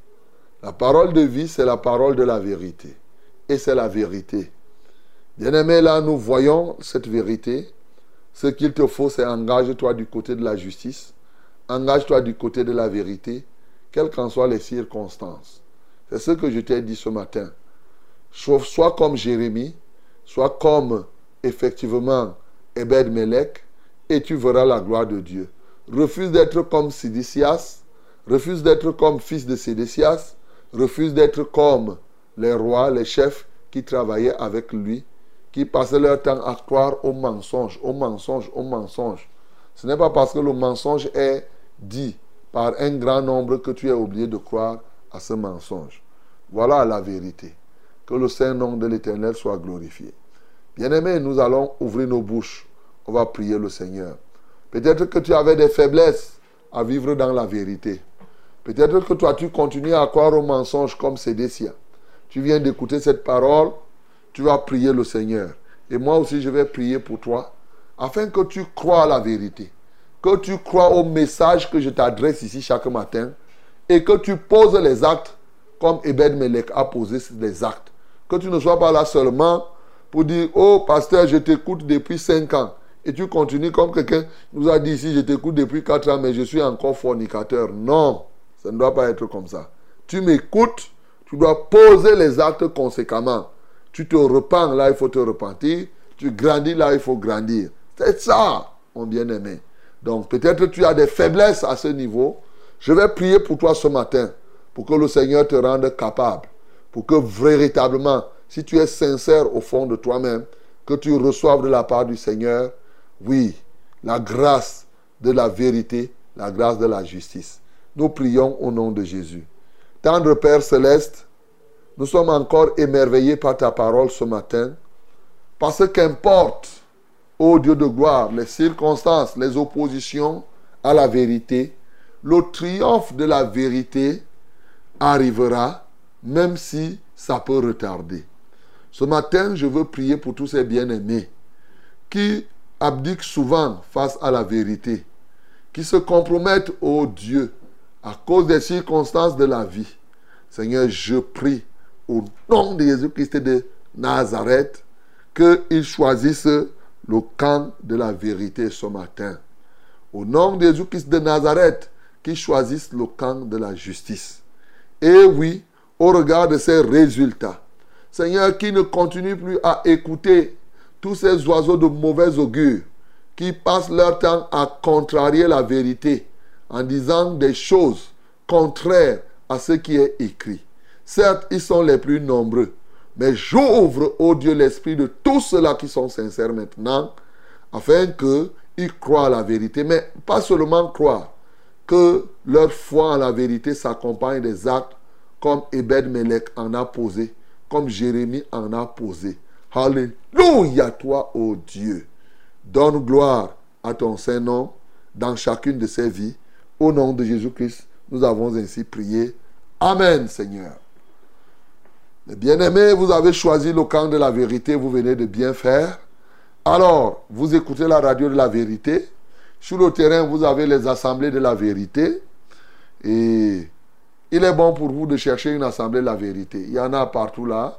La parole de vie, c'est la parole de la vérité. Et c'est la vérité. Bien-aimé, là, nous voyons cette vérité. Ce qu'il te faut, c'est engage-toi du côté de la justice. Engage-toi du côté de la vérité, quelles qu'en soient les circonstances. C'est ce que je t'ai dit ce matin. Sois comme Jérémie, sois comme effectivement Ebed Melech, et tu verras la gloire de Dieu. Refuse d'être comme Sidicias, refuse d'être comme fils de Sédécias, refuse d'être comme les rois, les chefs qui travaillaient avec lui, qui passaient leur temps à croire au mensonge, au mensonge, au mensonge. Ce n'est pas parce que le mensonge est dit par un grand nombre que tu es obligé de croire à ce mensonge. Voilà la vérité. Que le Saint-Nom de l'Éternel soit glorifié. Bien-aimés, nous allons ouvrir nos bouches. On va prier le Seigneur. Peut-être que tu avais des faiblesses à vivre dans la vérité. Peut-être que toi, tu continues à croire au mensonge comme Sédécia. Tu viens d'écouter cette parole, tu vas prier le Seigneur. Et moi aussi, je vais prier pour toi, afin que tu crois à la vérité. Que tu crois au message que je t'adresse ici chaque matin. Et que tu poses les actes comme Ebed Melech a posé les actes. Que tu ne sois pas là seulement pour dire, oh pasteur, je t'écoute depuis 5 ans. Et tu continues comme quelqu'un nous a dit ici, je t'écoute depuis 4 ans, mais je suis encore fornicateur. Non, ça ne doit pas être comme ça. Tu m'écoutes, tu dois poser les actes conséquemment. Tu te repens, là il faut te repentir. Tu grandis, là il faut grandir. C'est ça, mon bien-aimé. Donc peut-être tu as des faiblesses à ce niveau. Je vais prier pour toi ce matin, pour que le Seigneur te rende capable. Pour que véritablement, si tu es sincère au fond de toi-même, que tu reçoives de la part du Seigneur, oui, la grâce de la vérité, la grâce de la justice. Nous prions au nom de Jésus. Tendre Père céleste, nous sommes encore émerveillés par ta parole ce matin, parce qu'importe, ô Dieu de gloire, les circonstances, les oppositions à la vérité, le triomphe de la vérité arrivera, même si ça peut retarder. Ce matin, je veux prier pour tous ces bien-aimés qui abdiquent souvent face à la vérité, qui se compromettent au Dieu à cause des circonstances de la vie. Seigneur, je prie au nom de Jésus-Christ de Nazareth qu'ils choisissent le camp de la vérité ce matin. Au nom de Jésus-Christ de Nazareth, qu'ils choisissent le camp de la justice. Et oui, au regard de ces résultats, Seigneur, qui ne continue plus à écouter tous ces oiseaux de mauvais augure qui passent leur temps à contrarier la vérité en disant des choses contraires à ce qui est écrit. Certes, ils sont les plus nombreux, mais j'ouvre, ô Dieu, l'esprit de tous ceux-là qui sont sincères maintenant, afin qu'ils croient à la vérité. Mais pas seulement croire, que leur foi en la vérité s'accompagne des actes comme Ebed Melech en a posé, comme Jérémie en a posé. Alléluia, toi, ô Dieu. Donne gloire à ton Saint-Nom dans chacune de ces vies. Au nom de Jésus-Christ, nous avons ainsi prié. Amen, Seigneur. Bien-aimés, vous avez choisi le camp de la vérité, vous venez de bien faire. Alors, vous écoutez la radio de la vérité. Sur le terrain, vous avez les assemblées de la vérité. Et il est bon pour vous de chercher une assemblée de la vérité. Il y en a partout là.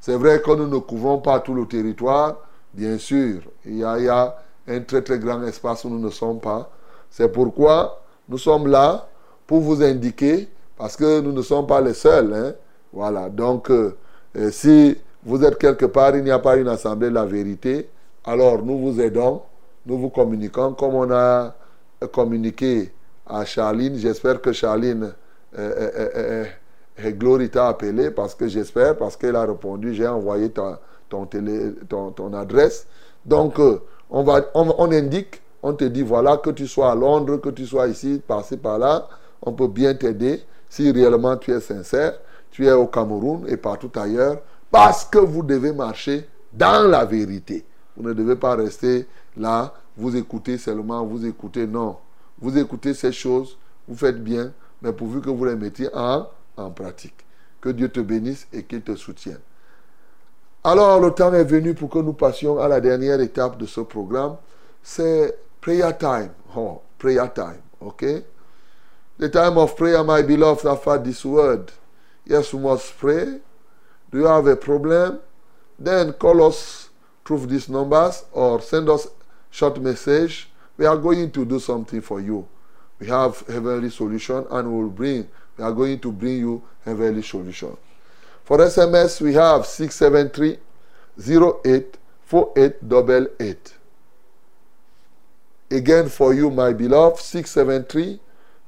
C'est vrai que nous ne couvrons pas tout le territoire, bien sûr. Il y, a, un très très grand espace où nous ne sommes pas. C'est pourquoi nous sommes là pour vous indiquer, parce que nous ne sommes pas les seuls. Hein. Voilà, donc euh, euh, si vous êtes quelque part, il n'y a pas une assemblée de la vérité, alors nous vous aidons, nous vous communiquons comme on a communiqué à Charline. J'espère que Charline euh, et Glory t'a appelé parce que j'espère, parce qu'elle a répondu, j'ai envoyé ton, télé, ton, adresse. Donc, euh, on, va, on, indique, on te dit, voilà, que tu sois à Londres, que tu sois ici, passé par là, on peut bien t'aider si réellement tu es sincère, tu es au Cameroun et partout ailleurs, parce que vous devez marcher dans la vérité. Vous ne devez pas rester là, vous écoutez seulement, vous écoutez, non. Vous écoutez ces choses, vous faites bien, mais pourvu que vous les mettiez en pratique. Que Dieu te bénisse et qu'il te soutienne. Alors, le temps est venu pour que nous passions à la dernière étape de ce programme. C'est prayer time. Oh, prayer time. Okay? The time of prayer, my beloved, had this word. Yes, we must pray. Do you have a problem? Then call us through these numbers or send us short message. We are going to do something for you. We have heavenly solution and we will bring we are going to bring you heavenly solution. For SMS, we have 673 08 Again, for you, my beloved, 673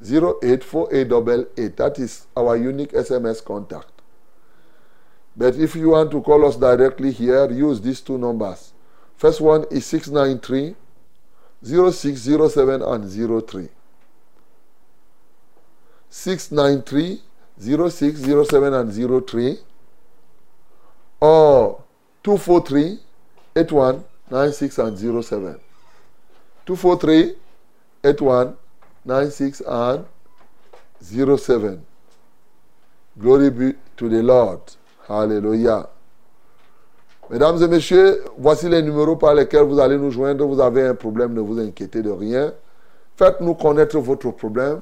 08 That is our unique SMS contact. But if you want to call us directly here, use these two numbers. First one is 693 0607 and 03. 693 0607 and 03 or 243 81 96 and 07. 243 81 96 and 07. Glory be to the Lord. Hallelujah. Mesdames et messieurs, voici les numéros par lesquels vous allez nous joindre. Vous avez un problème, ne vous inquiétez de rien. Faites-nous connaître votre problème.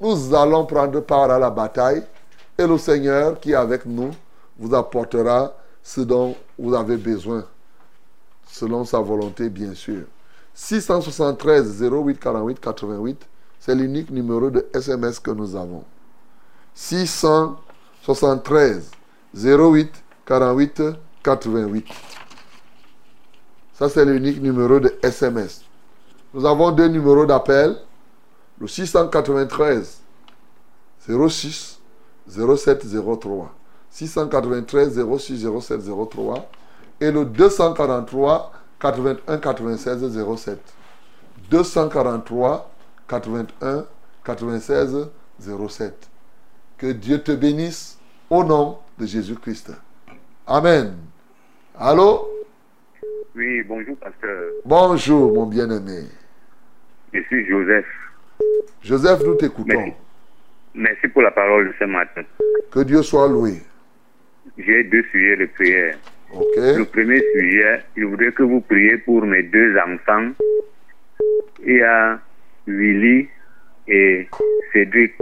Nous allons prendre part à la bataille et le Seigneur qui est avec nous vous apportera ce dont vous avez besoin, selon sa volonté, bien sûr. 673 08 48 88, c'est l'unique numéro de SMS que nous avons. 673 08 48 88. Ça, c'est l'unique numéro de SMS. Nous avons deux numéros d'appel le 693 06 07 03. 693 06 07 03 et le 243 81 96 07. 243 81 96 07. Que Dieu te bénisse au nom de Jésus-Christ. Amen. Allô? Oui, bonjour, pasteur. Bonjour, mon bien-aimé. Je suis Joseph. Joseph, nous t'écoutons. Merci. pour la parole de ce matin. Que Dieu soit loué. J'ai deux sujets de prière. Le premier sujet, je voudrais que vous priez pour mes deux enfants. Il y a Willy Et Cédric,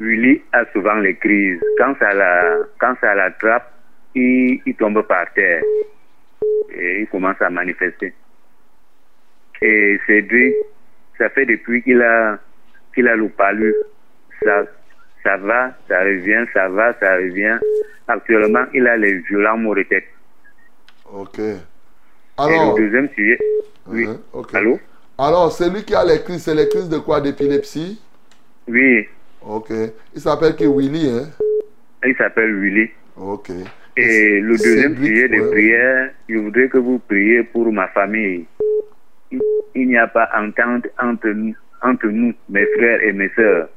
Willy a souvent les crises. Quand ça la, quand ça l'attrape, il, il tombe par terre. Et il commence à manifester. Et Cédric, ça fait depuis qu'il a, qu'il a le palu. Ça, ça va, ça revient, ça va, ça revient. Actuellement, il a les violents maux de tête. Ok. Et Alors, le deuxième sujet, oui. Ok. Allô? alors celui qui a les crises, c'est les crises de quoi? D'épilepsie? Oui, Ok. Il s'appelle qui? Willy, hein? Il s'appelle Willy. Ok. Et le deuxième sujet de ouais. prière, je voudrais que vous priez pour ma famille. Il, n'y a pas entente entre nous, entre nous, mes frères et mes sœurs.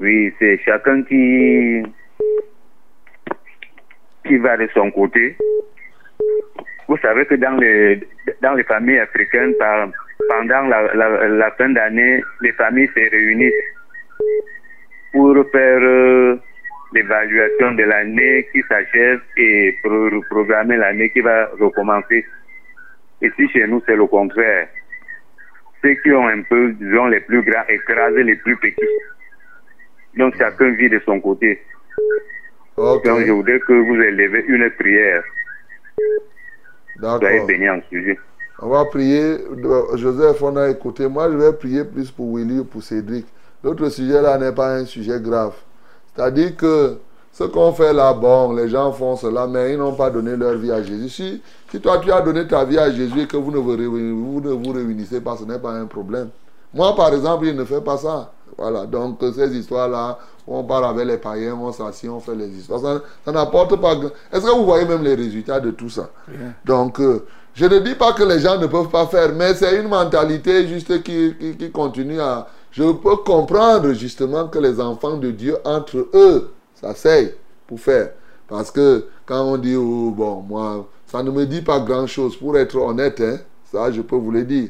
Oui, c'est chacun qui, qui va de son côté. Vous savez que dans les, dans les familles africaines, pendant la, fin d'année, les familles se réunissent pour faire euh, l'évaluation de l'année qui s'achève et pro- programmer l'année qui va recommencer. Ici, chez nous, c'est le contraire. Ceux qui ont un peu, disons, les plus grands écrasé les plus petits. Donc, chacun vit de son côté. Donc, je voudrais que vous élevez une prière. Soyez D'accord. bénis en sujet. On va prier. Joseph, on a écouté. Moi, je vais prier plus pour Willy ou pour Cédric. L'autre sujet là n'est pas un sujet grave. C'est-à-dire que ce qu'on fait là, bon, les gens font cela, mais ils n'ont pas donné leur vie à Jésus. Si, si toi, tu as donné ta vie à Jésus et que vous ne vous, réunissez, vous ne vous réunissez pas, ce n'est pas un problème. Moi, par exemple, je ne fais pas ça. Voilà, donc ces histoires-là, on parle avec les païens, on s'assied, on fait les histoires. Ça, ça n'apporte pas. Est-ce que vous voyez même les résultats de tout ça? Donc, euh, je ne dis pas que les gens ne peuvent pas faire, mais c'est une mentalité juste qui, qui, qui continue à. Je peux comprendre justement que les enfants de Dieu, entre eux, s'asseyent pour faire. Parce que quand on dit, oh, bon, moi, ça ne me dit pas grand-chose. Pour être honnête, hein, ça, je peux vous le dire.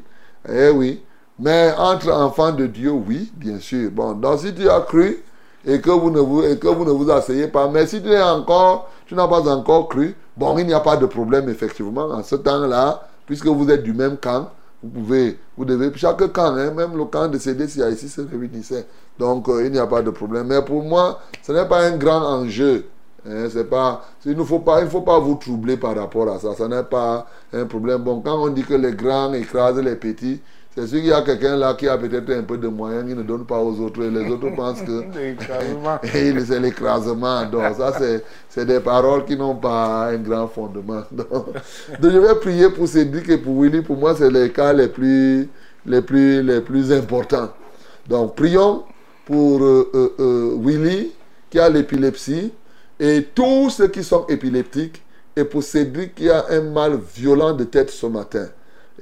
Eh oui. Mais entre enfants de Dieu, oui, bien sûr. Bon, donc si tu as cru et que vous ne vous, et que vous, ne vous asseyez pas, mais si tu es encore, tu n'as pas encore cru, bon, il n'y a pas de problème, effectivement. En ce temps-là, puisque vous êtes du même camp, vous pouvez, vous devez, chaque camp, hein, même le camp de CDCA ici se réunissait. Donc, euh, il n'y a pas de problème. Mais pour moi, ce n'est pas un grand enjeu. Hein, c'est pas, il ne faut pas, il faut pas vous troubler par rapport à ça. Ça n'est pas un problème. Bon, quand on dit que les grands écrasent les petits, c'est sûr qu'il y a quelqu'un là qui a peut-être un peu de moyens, qui ne donne pas aux autres. Et les autres pensent que il- c'est l'écrasement. Donc, ça, c'est, c'est des paroles qui n'ont pas un grand fondement. Donc, donc, je vais prier pour Cédric et pour Willy. Pour moi, c'est les cas les plus, les plus, les plus importants. Donc, prions pour euh, euh, euh, Willy qui a l'épilepsie et tous ceux qui sont épileptiques et pour Cédric qui a un mal violent de tête ce matin.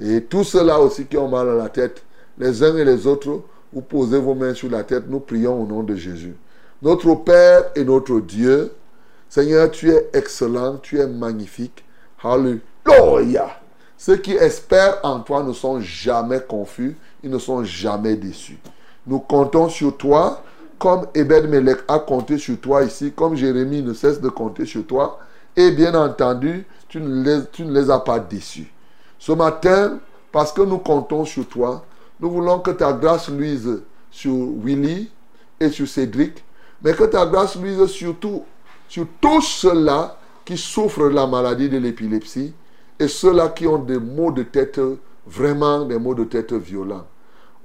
Et tous ceux-là aussi qui ont mal à la tête, les uns et les autres, vous posez vos mains sur la tête, nous prions au nom de Jésus. Notre Père et notre Dieu, Seigneur, tu es excellent, tu es magnifique. Alléluia. Ceux qui espèrent en toi ne sont jamais confus, ils ne sont jamais déçus. Nous comptons sur toi, comme Ebed Melech a compté sur toi ici, comme Jérémie ne cesse de compter sur toi. Et bien entendu, tu ne les, tu ne les as pas déçus. Ce matin, parce que nous comptons sur toi, nous voulons que ta grâce luise sur Willy et sur Cédric, mais que ta grâce luise surtout sur tous ceux-là qui souffrent de la maladie de l'épilepsie et ceux-là qui ont des maux de tête, vraiment des maux de tête violents.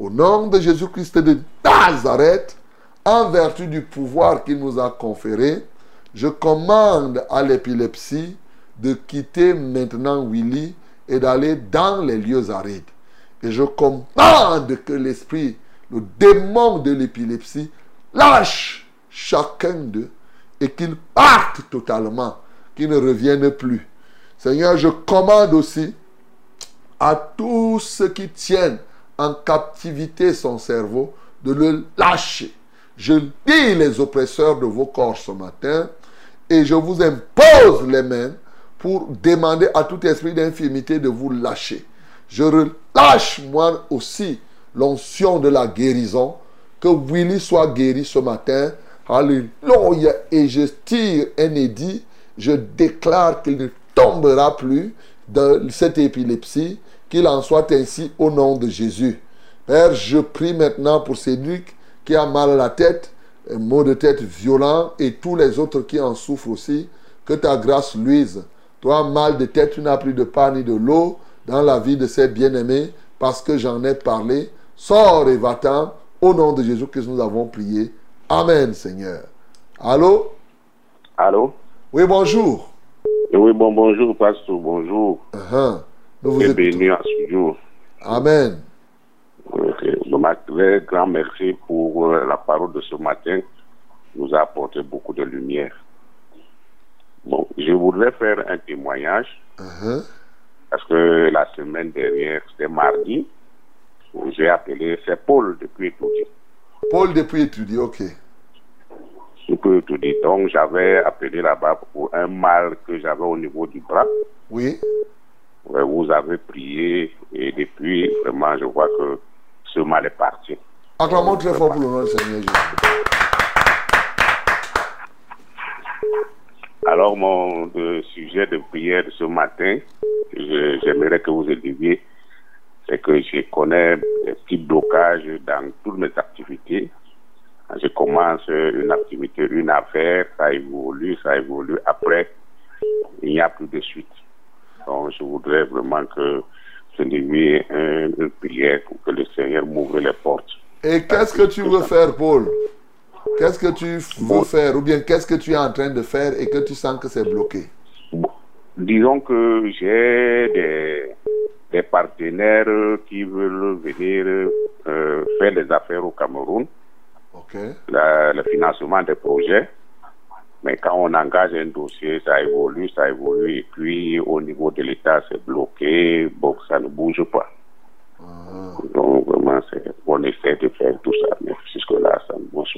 Au nom de Jésus-Christ de Nazareth, en vertu du pouvoir qu'il nous a conféré, je commande à l'épilepsie de quitter maintenant Willy et d'aller dans les lieux arides. Et je commande que l'esprit, le démon de l'épilepsie, lâche chacun d'eux et qu'ils partent totalement, qu'ils ne reviennent plus. Seigneur, je commande aussi à tous ceux qui tiennent en captivité son cerveau de le lâcher. Je dis les oppresseurs de vos corps ce matin et je vous impose les mains pour demander à tout esprit d'infirmité de vous lâcher. Je relâche moi aussi l'onction de la guérison, que Willy soit guéri ce matin. Alléluia. Et je tire un édit, je déclare qu'il ne tombera plus de cette épilepsie, qu'il en soit ainsi au nom de Jésus. Père, je prie maintenant pour Cédric qui a mal à la tête, un mot de tête violent, et tous les autres qui en souffrent aussi. Que ta grâce luise. Toi, mal de tête, tu n'as plus de pain ni de l'eau dans la vie de ces bien-aimés parce que j'en ai parlé. Sors et va-t'en. Au nom de Jésus que nous avons prié. Amen, Seigneur. Allô? Allô? Oui, bonjour. Oui, bon, bonjour, pasteur, bonjour. Uh-huh. Nous vous béni en ce jour. Amen. Ok. Donc, un très grand merci pour euh, la parole de ce matin. Nous a apporté beaucoup de lumière. Bon, je voudrais faire un témoignage Uh-huh. parce que la semaine dernière, c'était mardi, j'ai appelé, c'est Paul depuis Étoudi. Paul depuis étudié, ok. Depuis. Donc, j'avais appelé là-bas pour un mal que j'avais au niveau du bras. Oui. Vous avez prié et depuis, vraiment, je vois que ce mal est parti. Acclamons très fort pour le nom du Seigneur Jésus. Alors, mon sujet de prière de ce matin, j'aimerais que vous éleviez, c'est que je connais des petits blocages dans toutes mes activités. Je commence une activité, une affaire, ça évolue, ça évolue. Après, il n'y a plus de suite. Donc, je voudrais vraiment que vous éleviez un- une prière pour que le Seigneur m'ouvre les portes. Et qu'est-ce que tu veux faire, Paul? Qu'est-ce que tu veux faire? Ou bien qu'est-ce que tu es en train de faire et que tu sens que c'est bloqué? Disons que j'ai des, des partenaires qui veulent venir euh, faire des affaires au Cameroun, Ok. la- le financement des projets. Mais quand on engage un dossier, ça évolue, ça évolue. Et puis, au niveau de l'État, c'est bloqué. Bon, ça ne bouge pas. Donc, vraiment, c'est- on essaie de faire tout ça. Mais jusque-là, ça ne bouge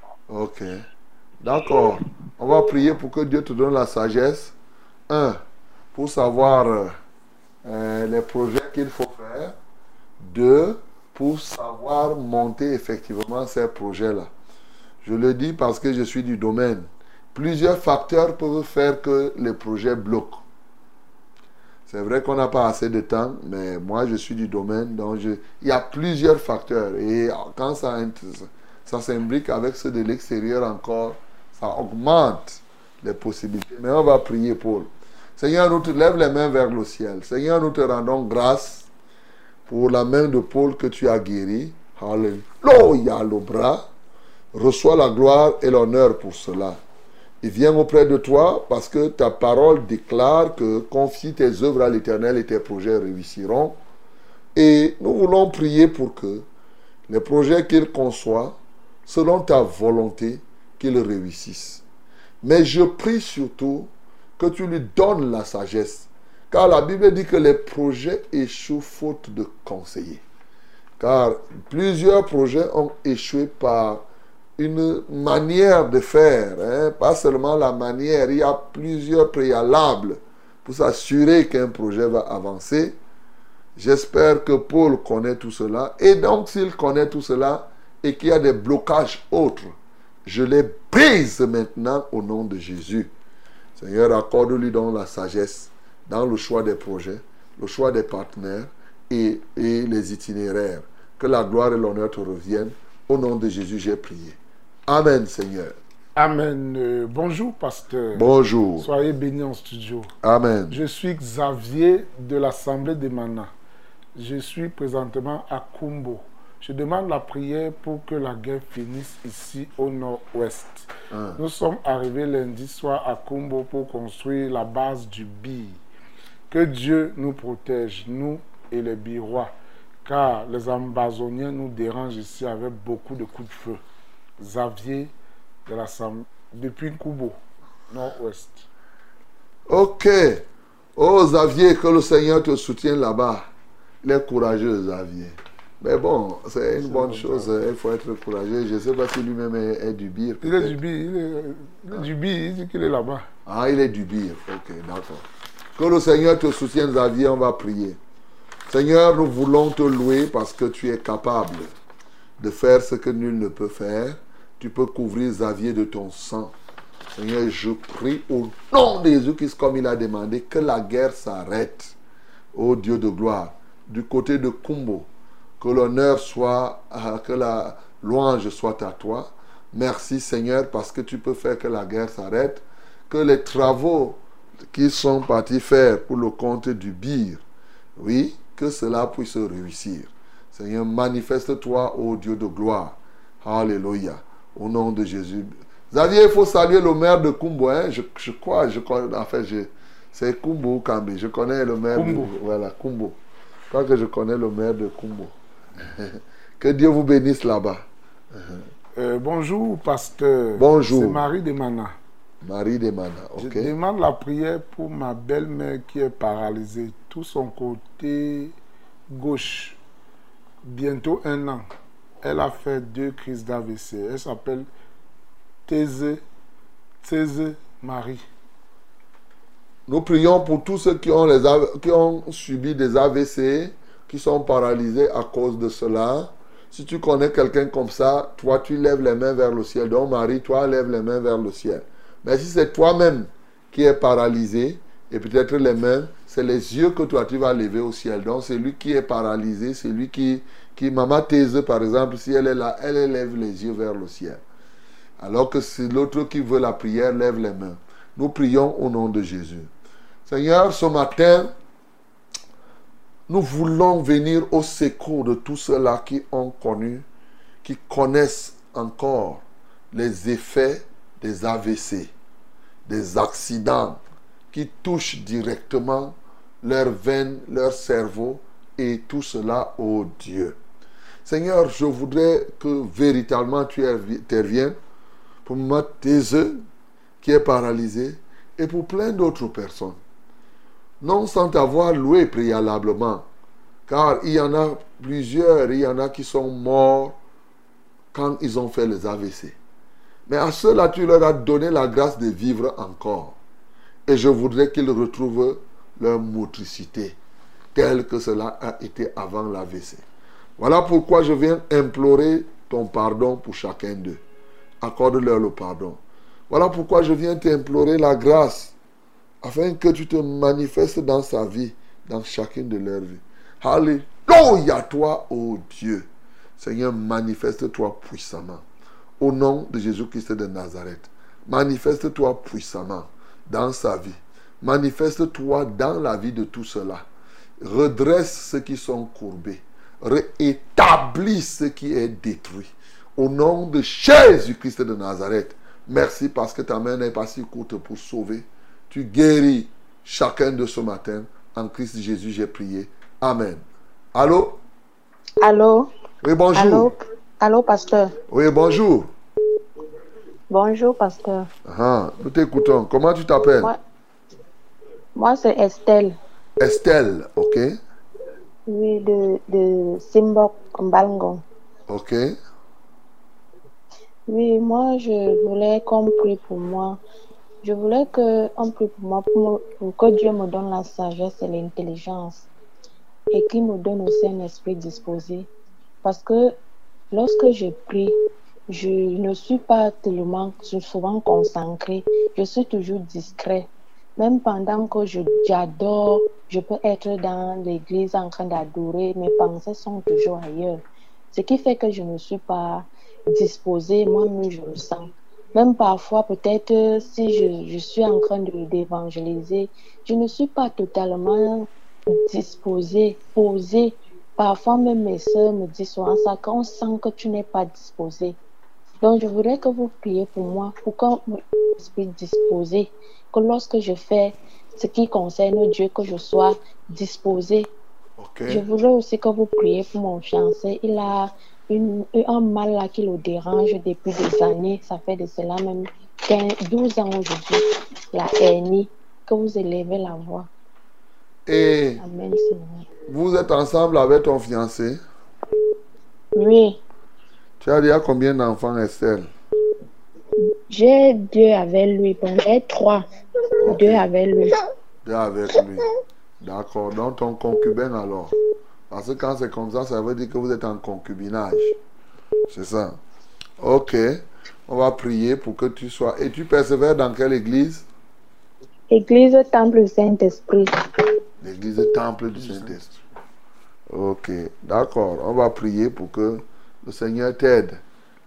pas. Ok. D'accord. On va prier pour que Dieu te donne la sagesse. Un, pour savoir euh, euh, les projets qu'il faut faire. Deux, pour savoir monter effectivement ces projets-là. Je le dis parce que je suis du domaine. Plusieurs facteurs peuvent faire que les projets bloquent. C'est vrai qu'on n'a pas assez de temps, mais moi je suis du domaine, donc il y a plusieurs facteurs. Et quand ça, ça s'imbrique avec ceux de l'extérieur encore, ça augmente les possibilités. Mais on va prier Paul. Seigneur, nous te lève les mains vers le ciel. Seigneur, nous te rendons grâce pour la main de Paul que tu as guéri. Alléluia, le bras. Reçois la gloire et l'honneur pour cela. Il vient auprès de toi parce que ta parole déclare que confie tes œuvres à l'Éternel et tes projets réussiront. Et nous voulons prier pour que les projets qu'il conçoit, selon ta volonté, qu'ils réussissent. Mais je prie surtout que tu lui donnes la sagesse. Car la Bible dit que les projets échouent faute de conseillers. Car plusieurs projets ont échoué par une manière de faire, hein, pas seulement la manière, il y a plusieurs préalables pour s'assurer qu'un projet va avancer. J'espère que Paul connaît tout cela. Et donc, s'il connaît tout cela et qu'il y a des blocages autres, je les brise maintenant au nom de Jésus. Seigneur, accorde-lui donc la sagesse dans le choix des projets, le choix des partenaires et, et les itinéraires. Que la gloire et l'honneur te reviennent. Au nom de Jésus, j'ai prié. Amen, Seigneur. Amen. Euh, bonjour, pasteur. Bonjour. Soyez bénis en studio. Amen. Je suis Xavier de l'Assemblée des Manas. Je suis présentement à Kumbo. Je demande la prière pour que la guerre finisse ici au nord-ouest. Ah. Nous sommes arrivés lundi soir à Kumbo pour construire la base du BI. Que Dieu nous protège, nous et les birois, car les ambazoniens nous dérangent ici avec beaucoup de coups de feu. Xavier de l'Assemblée, depuis Kumbo, nord-ouest. Ok. Oh, Xavier, que le Seigneur te soutienne là-bas. Il est courageux, Xavier. Mais bon, c'est une bonne chose. hein, Il faut être courageux. Je ne sais pas si lui-même est, est du bir. Il est du bi, il est, il est du bi, il dit qu'il est là-bas. Ah, il est du bir. Ok, d'accord. Que le Seigneur te soutienne, Xavier. On va prier. Seigneur, nous voulons te louer parce que tu es capable de faire ce que nul ne peut faire. Tu peux couvrir Xavier de ton sang. Seigneur, je prie au nom de Jésus-Christ, comme il a demandé, que la guerre s'arrête. Ô Dieu de gloire, du côté de Kumbo, Que l'honneur soit, euh, que la louange soit à toi. Merci Seigneur parce que tu peux faire que la guerre s'arrête, que les travaux qu'ils sont partis faire pour le compte du bir, oui, que cela puisse réussir. Seigneur, manifeste-toi, ô Dieu de gloire. Alléluia. Au nom de Jésus. Xavier, il faut saluer le maire de Kumbo. Hein? Je, je crois, je connais, en fait, c'est Kumbo ou Kambi. Je connais le maire Kumbo. de voilà, Kumbo. Je crois que je connais le maire de Kumbo. que Dieu vous bénisse là-bas. Euh, bonjour, pasteur. Bonjour. C'est Marie de Mana. Marie de Mana, Je ok. demande la prière pour ma belle-mère qui est paralysée, tout son côté gauche. Bientôt un an. Elle a fait deux crises d'AVC. Elle s'appelle Thèse, Thèse Marie. Nous prions pour tous ceux qui ont, subi des AVC, qui sont paralysés à cause de cela. Si tu connais quelqu'un comme ça, toi, tu lèves les mains vers le ciel. Donc, Marie, toi, lève les mains vers le ciel. Mais si c'est toi-même qui est paralysé, et peut-être les mains, c'est les yeux que toi, tu vas lever au ciel. Donc, c'est lui qui est paralysé, c'est lui qui, qui, Maman Thèse, par exemple, si elle est là, elle élève les yeux vers le ciel. Alors que c'est l'autre qui veut la prière, lève les mains. Nous prions au nom de Jésus. Seigneur, ce matin, nous voulons venir au secours de tous ceux-là qui ont connu, qui connaissent encore les effets des AVC, des accidents qui touchent directement leurs veines, leur cerveau et tout cela au Dieu. Seigneur, je voudrais que véritablement tu interviennes pour ma Thésée qui est paralysée et pour plein d'autres personnes. Non sans avoir loué préalablement, car il y en a plusieurs, il y en a qui sont morts quand ils ont fait les AVC. Mais à ceux-là, tu leur as donné la grâce de vivre encore. Et je voudrais qu'ils retrouvent leur motricité, telle que cela a été avant l'AVC. Voilà pourquoi je viens implorer ton pardon pour chacun d'eux. Accorde-leur le pardon. Voilà pourquoi je viens t'implorer la grâce, afin que tu te manifestes dans sa vie, dans chacune de leurs vies. Alléluia toi, ô Dieu. Seigneur, manifeste-toi puissamment. Au nom de Jésus-Christ de Nazareth, manifeste-toi puissamment dans sa vie. Manifeste-toi dans la vie de tout cela. Redresse ceux qui sont courbés. Rétablis ce qui est détruit. Au nom de Jésus-Christ de Nazareth, merci parce que ta main n'est pas si courte pour sauver. Tu guéris chacun de ce matin. En Christ Jésus, j'ai prié. Amen. Allô? Allô? Oui, bonjour. Allô, allô, pasteur? Oui, bonjour. Bonjour, pasteur. Ah, nous t'écoutons. Comment tu t'appelles? Moi, moi c'est Estelle. Estelle, ok? Oui, de, de Simbok, Mbalngon. Ok. Oui, moi, je voulais qu'on prie pour moi. Je voulais qu'on prie pour moi pour, me- pour que Dieu me donne la sagesse et l'intelligence et qu'il me donne aussi un esprit disposé. Parce que lorsque je prie, je ne suis pas tellement souvent concentrée. Je suis toujours discret. Même pendant que je- j'adore, je peux être dans l'église en train d'adorer, mes pensées sont toujours ailleurs. Ce qui fait que je ne suis pas disposée, moi-même je le sens. Même parfois, peut-être si je, suis en train d'évangéliser, je ne suis pas totalement disposée, posée. Parfois, même mes soeurs me disent souvent ça, quand on sent que tu n'es pas disposée. Donc, je voudrais que vous priez pour moi, pour que mon esprit disposé, que lorsque je fais ce qui concerne Dieu, que je sois disposée. Ok. Je voudrais aussi que vous priez pour mon fiancé. Il a une, un mal là qui le dérange depuis des années. Ça fait de cela même 15, 12 ans aujourd'hui. La hernie. Que vous élevez la voix. Et Amen, Seigneur. vous êtes ensemble avec ton fiancé? Oui, Tu as déjà combien d'enfants, Estelle? j'ai deux avec lui. Bon, j'ai trois. Deux avec lui. Deux avec lui. D'accord. Donc ton concubin alors. Parce que quand c'est comme ça, ça veut dire que vous êtes en concubinage. C'est ça. Ok. On va prier pour que tu sois. Et tu persévères dans quelle église? Église Temple du Saint-Esprit. L'église Temple du Saint-Esprit. Ok, d'accord. On va prier pour que le Seigneur t'aide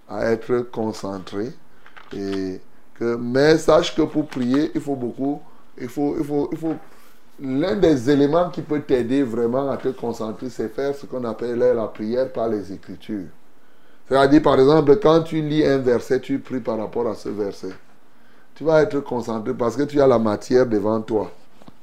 à être concentré. Et que, mais sache que pour prier, il faut beaucoup. Il faut, il faut, il faut, l'un des éléments qui peut t'aider vraiment à te concentrer, c'est faire ce qu'on appelle la prière par les Écritures. C'est-à-dire, par exemple, quand tu lis un verset, tu pries par rapport à ce verset. Tu vas être concentré parce que tu as la matière devant toi.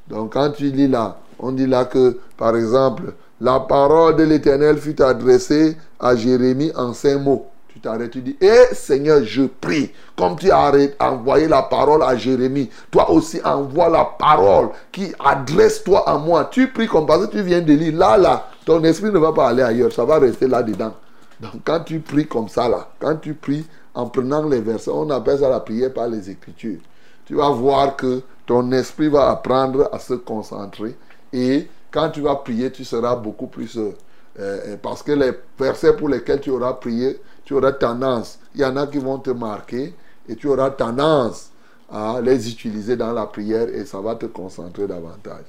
Donc, quand tu lis là, on dit là que, par exemple, la parole de l'Éternel fut adressée à Jérémie en cinq mots. Tu t'arrêtes, tu dis, Eh Seigneur, je prie. Comme tu as envoyé la parole à Jérémie, toi aussi envoie la parole qui adresse toi à moi. Tu pries comme parce que tu viens de lire. Là, là, ton esprit ne va pas aller ailleurs. Ça va rester là-dedans. Donc, quand tu pries comme ça, là, quand tu pries en prenant les versets, on appelle ça la prière par les Écritures. Tu vas voir que ton esprit va apprendre à se concentrer et quand tu vas prier, tu seras beaucoup plus... euh, euh, parce que les versets pour lesquels tu auras prié, tu auras tendance, il y en a qui vont te marquer et tu auras tendance à les utiliser dans la prière et ça va te concentrer davantage.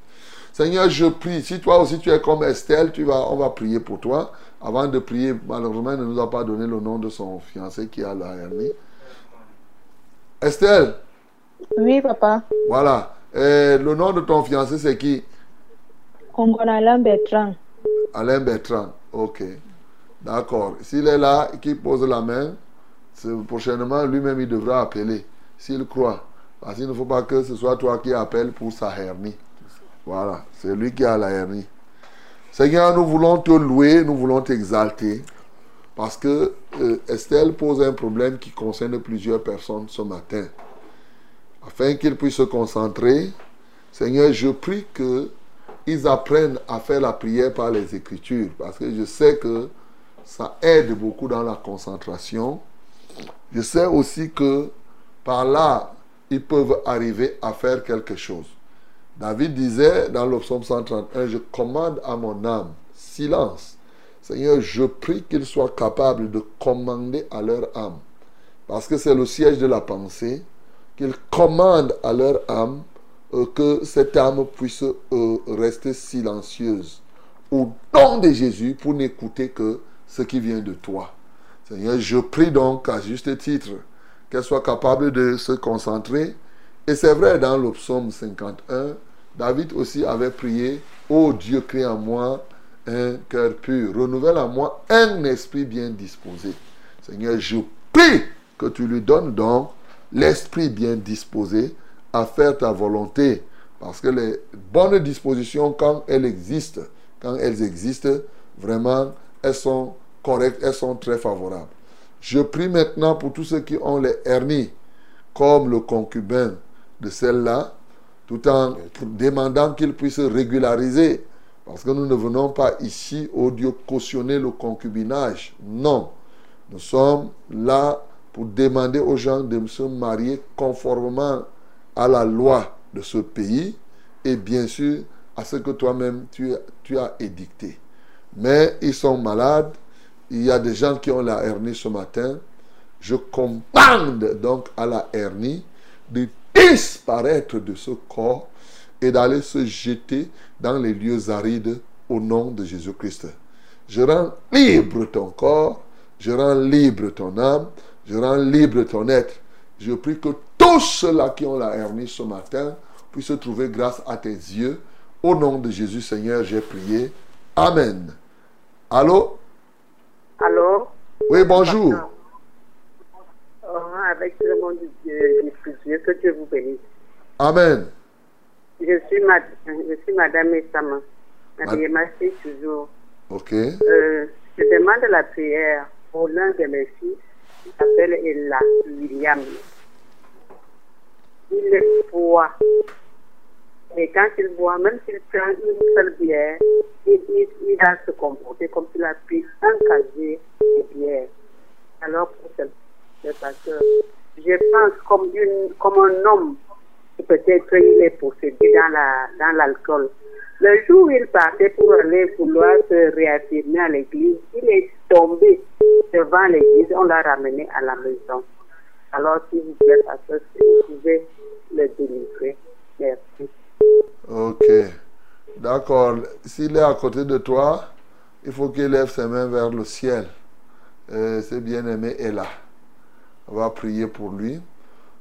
Seigneur, je prie. Si toi aussi tu es comme Estelle, tu vas, on va prier pour toi. Avant de prier, malheureusement, il ne nous a pas donné le nom de son fiancé qui a la hernie. Estelle, Oui, papa. voilà. Euh, le nom de ton fiancé, c'est qui? Ongonala Bertrand. Alain Bertrand. Ok. D'accord. S'il est là, qu'il pose la main, prochainement, lui-même, il devra appeler. S'il croit. Parce qu'il ne faut pas que ce soit toi qui appelles pour sa hernie. Voilà. C'est lui qui a la hernie. Seigneur, nous voulons te louer, nous voulons t'exalter. Parce que euh, Estelle pose un problème qui concerne plusieurs personnes ce matin. Afin qu'ils puissent se concentrer, Seigneur, je prie que ils apprennent à faire la prière par les Écritures. Parce que je sais que ça aide beaucoup dans la concentration. Je sais aussi que par là, ils peuvent arriver à faire quelque chose. David disait dans le psaume 131, je commande à mon âme, silence. Seigneur, je prie qu'ils soient capables de commander à leur âme. Parce que c'est le siège de la pensée, qu'ils commandent à leur âme euh, que cette âme puisse euh, rester silencieuse. Au nom de Jésus, pour n'écouter que ce qui vient de toi. Seigneur, je prie donc à juste titre qu'elle soit capable de se concentrer. Et c'est vrai, dans le psaume 51, David aussi avait prié, Ô Dieu, crée en moi un cœur pur, renouvelle en moi un esprit bien disposé. Seigneur, je prie que tu lui donnes donc l'esprit bien disposé à faire ta volonté. Parce que les bonnes dispositions, quand elles existent, quand elles existent, vraiment, elles sont correctes, elles sont très favorables. Je prie maintenant pour tous ceux qui ont les hernies, comme le concubin de celle-là, tout en demandant qu'ils puissent régulariser. Parce que nous ne venons pas ici, au Dieu, cautionner le concubinage. Non. Nous sommes là pour demander aux gens de se marier conformément à la loi de ce pays et bien sûr à ce que toi-même tu, as édicté. Mais ils sont malades. Il y a des gens qui ont la hernie ce matin. Je commande donc à la hernie de disparaître de ce corps et d'aller se jeter dans les lieux arides au nom de Jésus-Christ. Je rends libre ton corps, je rends libre ton âme, je rends libre ton être. Je prie que tous ceux-là qui ont la hernie ce matin puissent trouver grâce à tes yeux. Au nom de Jésus, Seigneur, j'ai prié. Amen. Allô? Allô? Oui, bonjour. Oh, avec le nom de Dieu, que Dieu vous bénisse. Amen. Je suis, ma, je suis Madame Essama. Merci toujours. Ok. Euh, je demande la prière pour l'un de mes fils qui s'appelle Ella William. Il est boit. Et quand il boit, même s'il prend une seule bière, il, il, il va se comporter comme s'il a pris un casier de bière. Alors, pour le pasteur, je pense comme, une, comme un homme qui peut-être il est possédé dans la dans l'alcool. Le jour où il partait pour aller vouloir se réaffirmer à l'église, il est tombé devant l'église, on l'a ramené à la maison. Alors, s'il vous plaît, pasteur, si vous pouvez le délivrer. Merci. Ok. D'accord. S'il est à côté de toi, il faut qu'il lève ses mains vers le ciel. Euh, c'est bien-aimé est là. On va prier pour lui.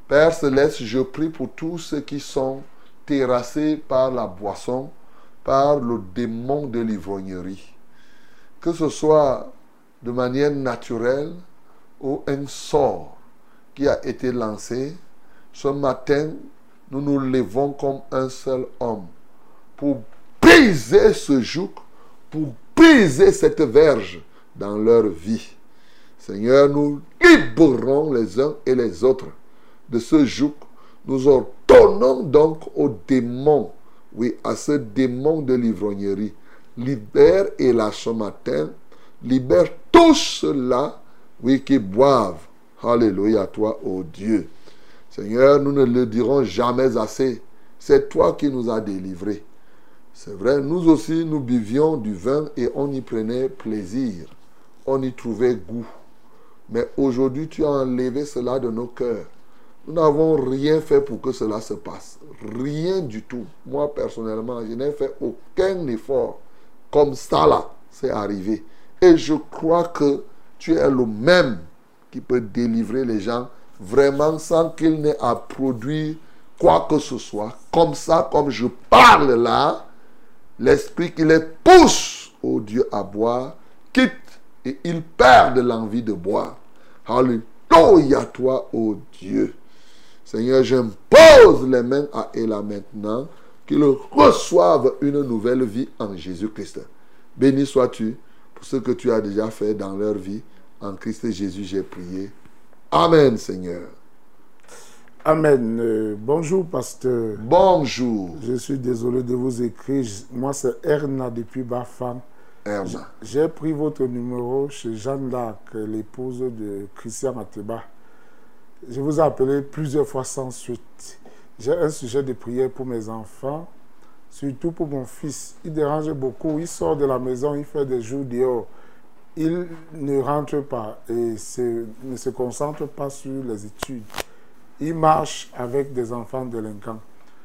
Père céleste, je prie pour tous ceux qui sont terrassés par la boisson, par le démon de l'ivrognerie. Que ce soit de manière naturelle ou un sort a été lancé, ce matin, nous nous levons comme un seul homme pour briser ce joug, pour briser cette verge dans leur vie. Seigneur, nous libérons les uns et les autres de ce joug. Nous ordonnons donc au démon, oui, à ce démon de l'ivrognerie, libère et là ce matin, libère tous ceux-là, oui, qui boivent. Alléluia, toi, ô Dieu. Seigneur, nous ne le dirons jamais assez. C'est toi qui nous as délivrés. C'est vrai, nous aussi, nous buvions du vin et on y prenait plaisir. On y trouvait goût. Mais aujourd'hui, tu as enlevé cela de nos cœurs. Nous n'avons rien fait pour que cela se passe. Rien du tout. Moi, personnellement, je n'ai fait aucun effort. Comme ça, là, c'est arrivé. Et je crois que tu es le même qui peut délivrer les gens vraiment sans qu'il n'ait à produire quoi que ce soit. Comme ça, comme je parle là, l'esprit qui les pousse, au Dieu, à boire, quitte et ils perdent l'envie de boire. Alléluia, toi, ô Dieu. Seigneur, j'impose les mains à Ella maintenant, qu'il reçoive une nouvelle vie en Jésus-Christ. Béni sois-tu pour ce que tu as déjà fait dans leur vie. En Christ Jésus, j'ai prié. Amen, Seigneur. Amen. Euh, bonjour, pasteur. Bonjour. Je suis désolé de vous écrire. Moi, c'est Erna depuis Bafam. Erna. J'ai pris votre numéro chez Jeanne d'Arc, l'épouse de Christian Ateba. Je vous ai appelé plusieurs fois sans suite. J'ai un sujet de prière pour mes enfants, surtout pour mon fils. Il dérange beaucoup. Il sort de la maison, il fait des jours dehors. Il ne rentre pas et ne se concentre pas sur les études. Il marche avec des enfants délinquants.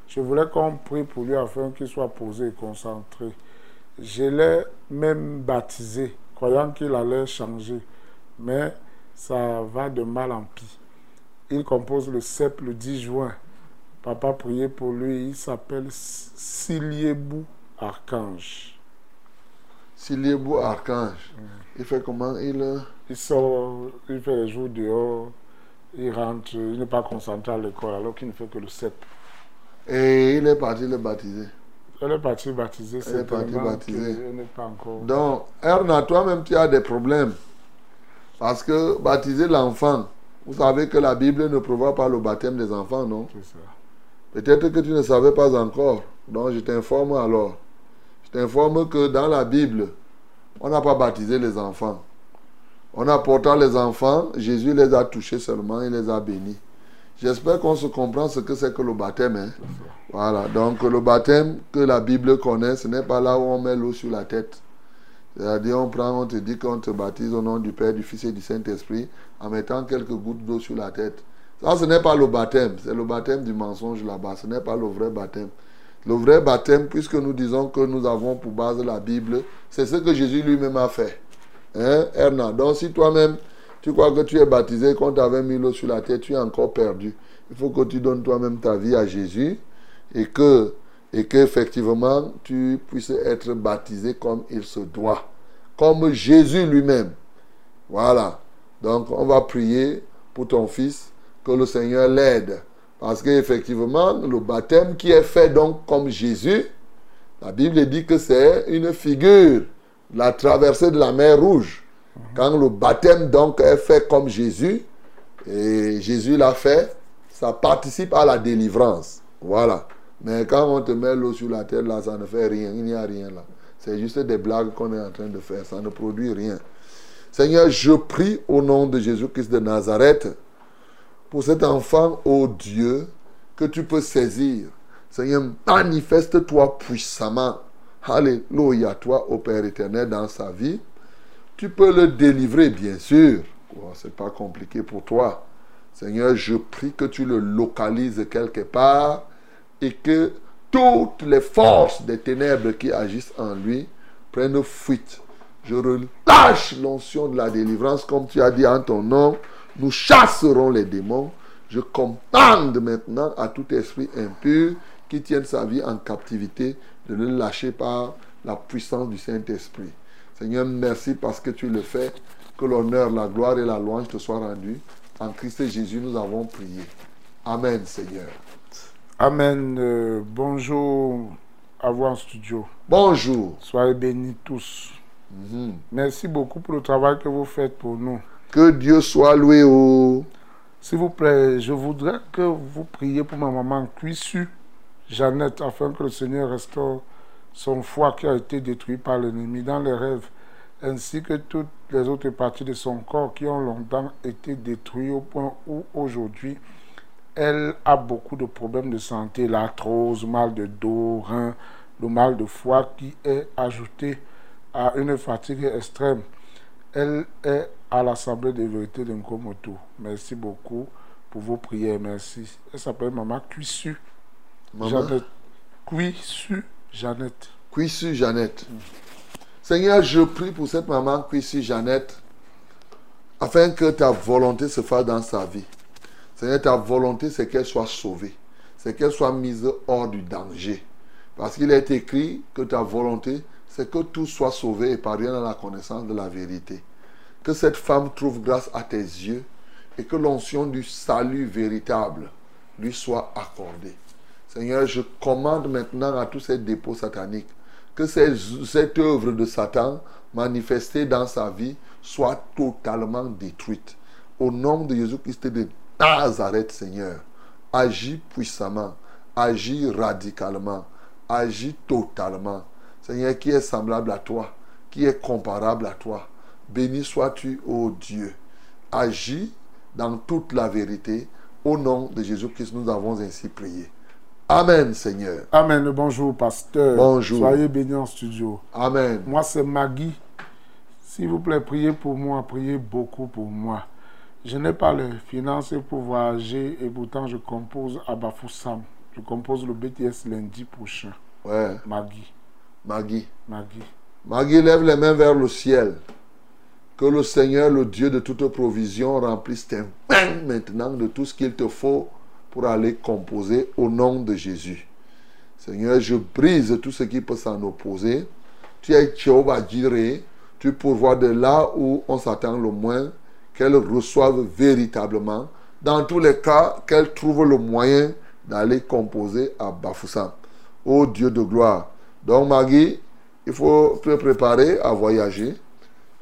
Je voulais qu'on prie pour lui afin qu'il soit posé et concentré. Je l'ai même baptisé, croyant qu'il allait changer. Mais ça va de mal en pis. Il compose le CEP le 10 juin. Papa priez pour lui. Il s'appelle Siliebou Archange. Siliebou Archange. Il fait comment? Il. euh, Il sort, il fait les jours dehors, il rentre, il n'est pas concentré à l'école alors qu'il ne fait que le CEP. Et il est parti le baptiser. Elle est partie baptiser, Elle est partie n'est pas encore. Donc, Erna, toi-même, tu as des problèmes. Parce que baptiser l'enfant, vous savez que la Bible ne prévoit pas le baptême des enfants, non? C'est ça. Peut-être que tu ne savais pas encore. Donc, je t'informe alors. T'informe que dans la Bible, on n'a pas baptisé les enfants. On a porté les enfants, Jésus les a touchés seulement, il les a bénis. J'espère qu'on se comprend ce que c'est que le baptême. hein. Voilà, donc le baptême que la Bible connaît, ce n'est pas là où on met l'eau sur la tête. C'est-à-dire, on prend, on te dit qu'on te baptise au nom du Père, du Fils et du Saint-Esprit en mettant quelques gouttes d'eau sur la tête. Ça, ce n'est pas le baptême, c'est le baptême du mensonge là-bas. Ce n'est pas le vrai baptême. Le vrai baptême, puisque nous disons que nous avons pour base la Bible, c'est ce que Jésus lui-même a fait. Hein, Erna? Donc, si toi-même, tu crois que tu es baptisé, qu'on t'avait mis l'eau sur la tête, tu es encore perdu. Il faut que tu donnes toi-même ta vie à Jésus et que et qu'effectivement tu puisses être baptisé comme il se doit, comme Jésus lui-même. Voilà. Donc on va prier pour ton fils, que le Seigneur l'aide. Parce qu'effectivement, le baptême qui est fait donc comme Jésus, la Bible dit que c'est une figure, la traversée de la mer rouge. Quand le baptême donc est fait comme Jésus, et Jésus l'a fait, ça participe à la délivrance. Voilà. Mais quand on te met l'eau sur la tête, là, ça ne fait rien. Il n'y a rien là. C'est juste des blagues qu'on est en train de faire. Ça ne produit rien. Seigneur, je prie au nom de Jésus-Christ de Nazareth pour cet enfant, ô Dieu, que tu peux saisir. Seigneur, manifeste-toi puissamment. Alléluia, toi, ô Père éternel, dans sa vie. Tu peux le délivrer, bien sûr. Oh, C'est pas compliqué pour toi. Seigneur, je prie que tu le localises quelque part et que toutes les forces des ténèbres qui agissent en lui prennent fuite Je relâche l'onction de la délivrance, comme tu as dit en ton nom. Nous chasserons les démons. Je commande maintenant à tout esprit impur qui tienne sa vie en captivité de ne le lâcher par la puissance du Saint-Esprit. Seigneur, merci parce que tu le fais. Que l'honneur, la gloire et la louange te soient rendus. En Christ Jésus, nous avons prié. Amen, Seigneur. Amen. Euh, bonjour à vous en studio. Bonjour. Soyez bénis tous. Merci beaucoup pour le travail que vous faites pour nous. Que Dieu soit loué. Oh. S'il vous plaît, je voudrais que vous priez pour ma maman Cuissu, Jeannette, afin que le Seigneur restaure son foie qui a été détruit par l'ennemi dans les rêves, ainsi que toutes les autres parties de son corps qui ont longtemps été détruites au point où aujourd'hui elle a beaucoup de problèmes de santé, l'arthrose, mal de dos, le mal de foie qui est ajouté à une fatigue extrême. Elle est à l'Assemblée des vérités de Nkomoto. Merci beaucoup pour vos prières. Merci. Elle s'appelle Maman Cuissu. Maman? Jeannette. Cuissu Jeannette. Cuissu Jeannette. Seigneur, je prie pour cette maman Cuissu Jeannette, afin que ta volonté se fasse dans sa vie. Seigneur, ta volonté, c'est qu'elle soit sauvée. C'est qu'elle soit mise hors du danger. Parce qu'il est écrit que ta volonté, c'est que tout soit sauvé et parvienne à la connaissance de la vérité. Que cette femme trouve grâce à tes yeux et que l'onction du salut véritable lui soit accordée. Seigneur, je commande maintenant à tous ces dépôts sataniques que cette œuvre de Satan manifestée dans sa vie soit totalement détruite. Au nom de Jésus-Christ de Nazareth, Seigneur, agis puissamment, agis radicalement, agis totalement. Seigneur, qui est semblable à toi, qui est comparable à toi. Béni sois-tu, ô Dieu. Agis dans toute la vérité. Au nom de Jésus-Christ, nous avons ainsi prié. Amen, Seigneur. Amen. Bonjour, pasteur. Bonjour. Soyez bénis en studio. Amen. Moi, c'est Maggie. S'il vous plaît, priez pour moi, priez beaucoup pour moi. Je n'ai pas les finances pour voyager et pourtant je compose à Bafoussam. Je compose le BTS lundi prochain. Ouais. Maggie. Maggie. Maggie. Maggie, lève les mains vers le ciel. Que le Seigneur, le Dieu de toute provision, remplisse tes mains maintenant de tout ce qu'il te faut pour aller composer au nom de Jésus. Seigneur, je brise tout ce qui peut s'en opposer. Tu es Jehovah Jireh. Tu pourvois de là où on s'attend le moins qu'elle reçoive véritablement. Dans tous les cas, qu'elle trouve le moyen d'aller composer à Bafoussam. Ô Dieu de gloire. Donc, Maggie, il faut te préparer à voyager.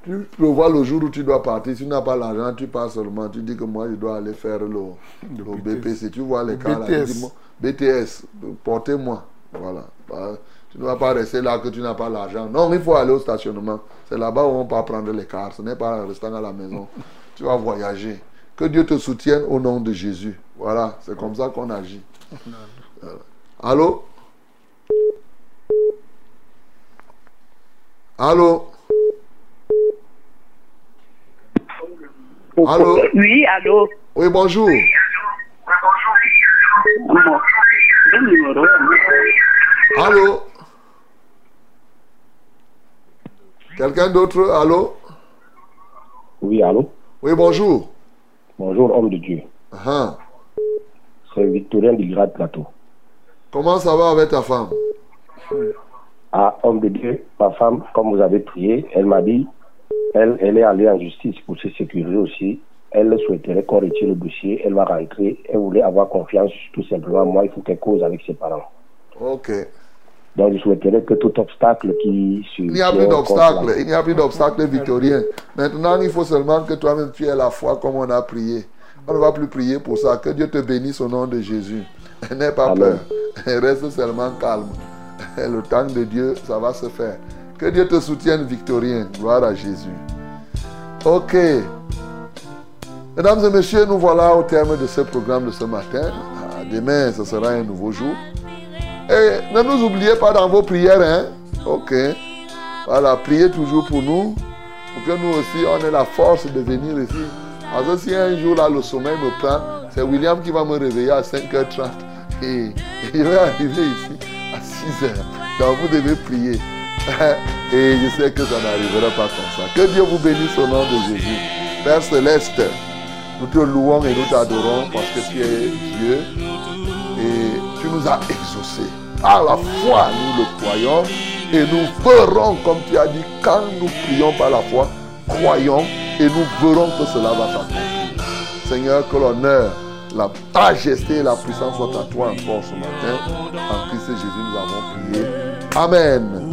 Tu prévois le jour où tu dois partir. Si tu n'as pas l'argent, tu pars seulement. Tu dis que moi, je dois aller faire le, le BPC. Tu vois les Le cas là. BTS. dis, moi, BTS, portez-moi. Voilà. Bah, Tu ne vas pas rester là que tu n'as pas l'argent. Non, il faut aller au stationnement. C'est là-bas où on peut prendre les cars. Ce n'est pas en restant à la maison. tu vas voyager. Que Dieu te soutienne au nom de Jésus. Voilà, c'est comme ça qu'on agit. Voilà. Allô? Allô? Allô? Oui, allô? Oui, bonjour. Allô? Quelqu'un d'autre? Allô? Oui, allô? Oui, bonjour. Bonjour, homme de Dieu. Ah, C'est Victorien du Grade Plateau. Comment ça va avec ta femme? Ah, homme de Dieu, ma femme, comme vous avez prié, elle m'a dit, elle, elle est allée en justice pour se sécuriser aussi. Elle souhaiterait qu'on retire le dossier. Elle va rentrer. Elle voulait avoir confiance, tout simplement. Moi, il faut qu'elle cause avec ses parents. Ok. Donc, je souhaiterais que tout obstacle qui... Il n'y a plus d'obstacle. Il n'y a plus d'obstacle victorien. Maintenant, il faut seulement que toi-même tu aies la foi comme on a prié. On ne va plus prier pour ça. Que Dieu te bénisse au nom de Jésus. N'aie pas peur. Reste seulement calme. Le temps de Dieu, ça va se faire. Que Dieu te soutienne, Victorien. Gloire à Jésus. Ok. Mesdames et messieurs, nous voilà au terme de ce programme de ce matin. Ah, Demain, ce sera un nouveau jour. Et ne nous oubliez pas dans vos prières. Hein? Ok. Voilà, priez toujours pour nous. Pour que nous aussi, on ait la force de venir ici. Parce que si un jour là, le sommeil me prend, c'est William qui va me réveiller à 5h30. Et, je vais arriver ici à 6h. Donc vous devez prier. Et je sais que ça n'arrivera pas comme ça. Que Dieu vous bénisse au nom de Jésus. Père céleste, nous te louons et nous t'adorons parce que tu es Dieu et tu nous as exaucés. Par la foi, nous le croyons et nous verrons, comme tu as dit, quand nous prions par la foi, croyons et nous verrons que cela va s'accomplir. Seigneur, que l'honneur, la, majesté et la puissance soient à toi encore ce matin. En Christ et Jésus, nous avons prié. Amen.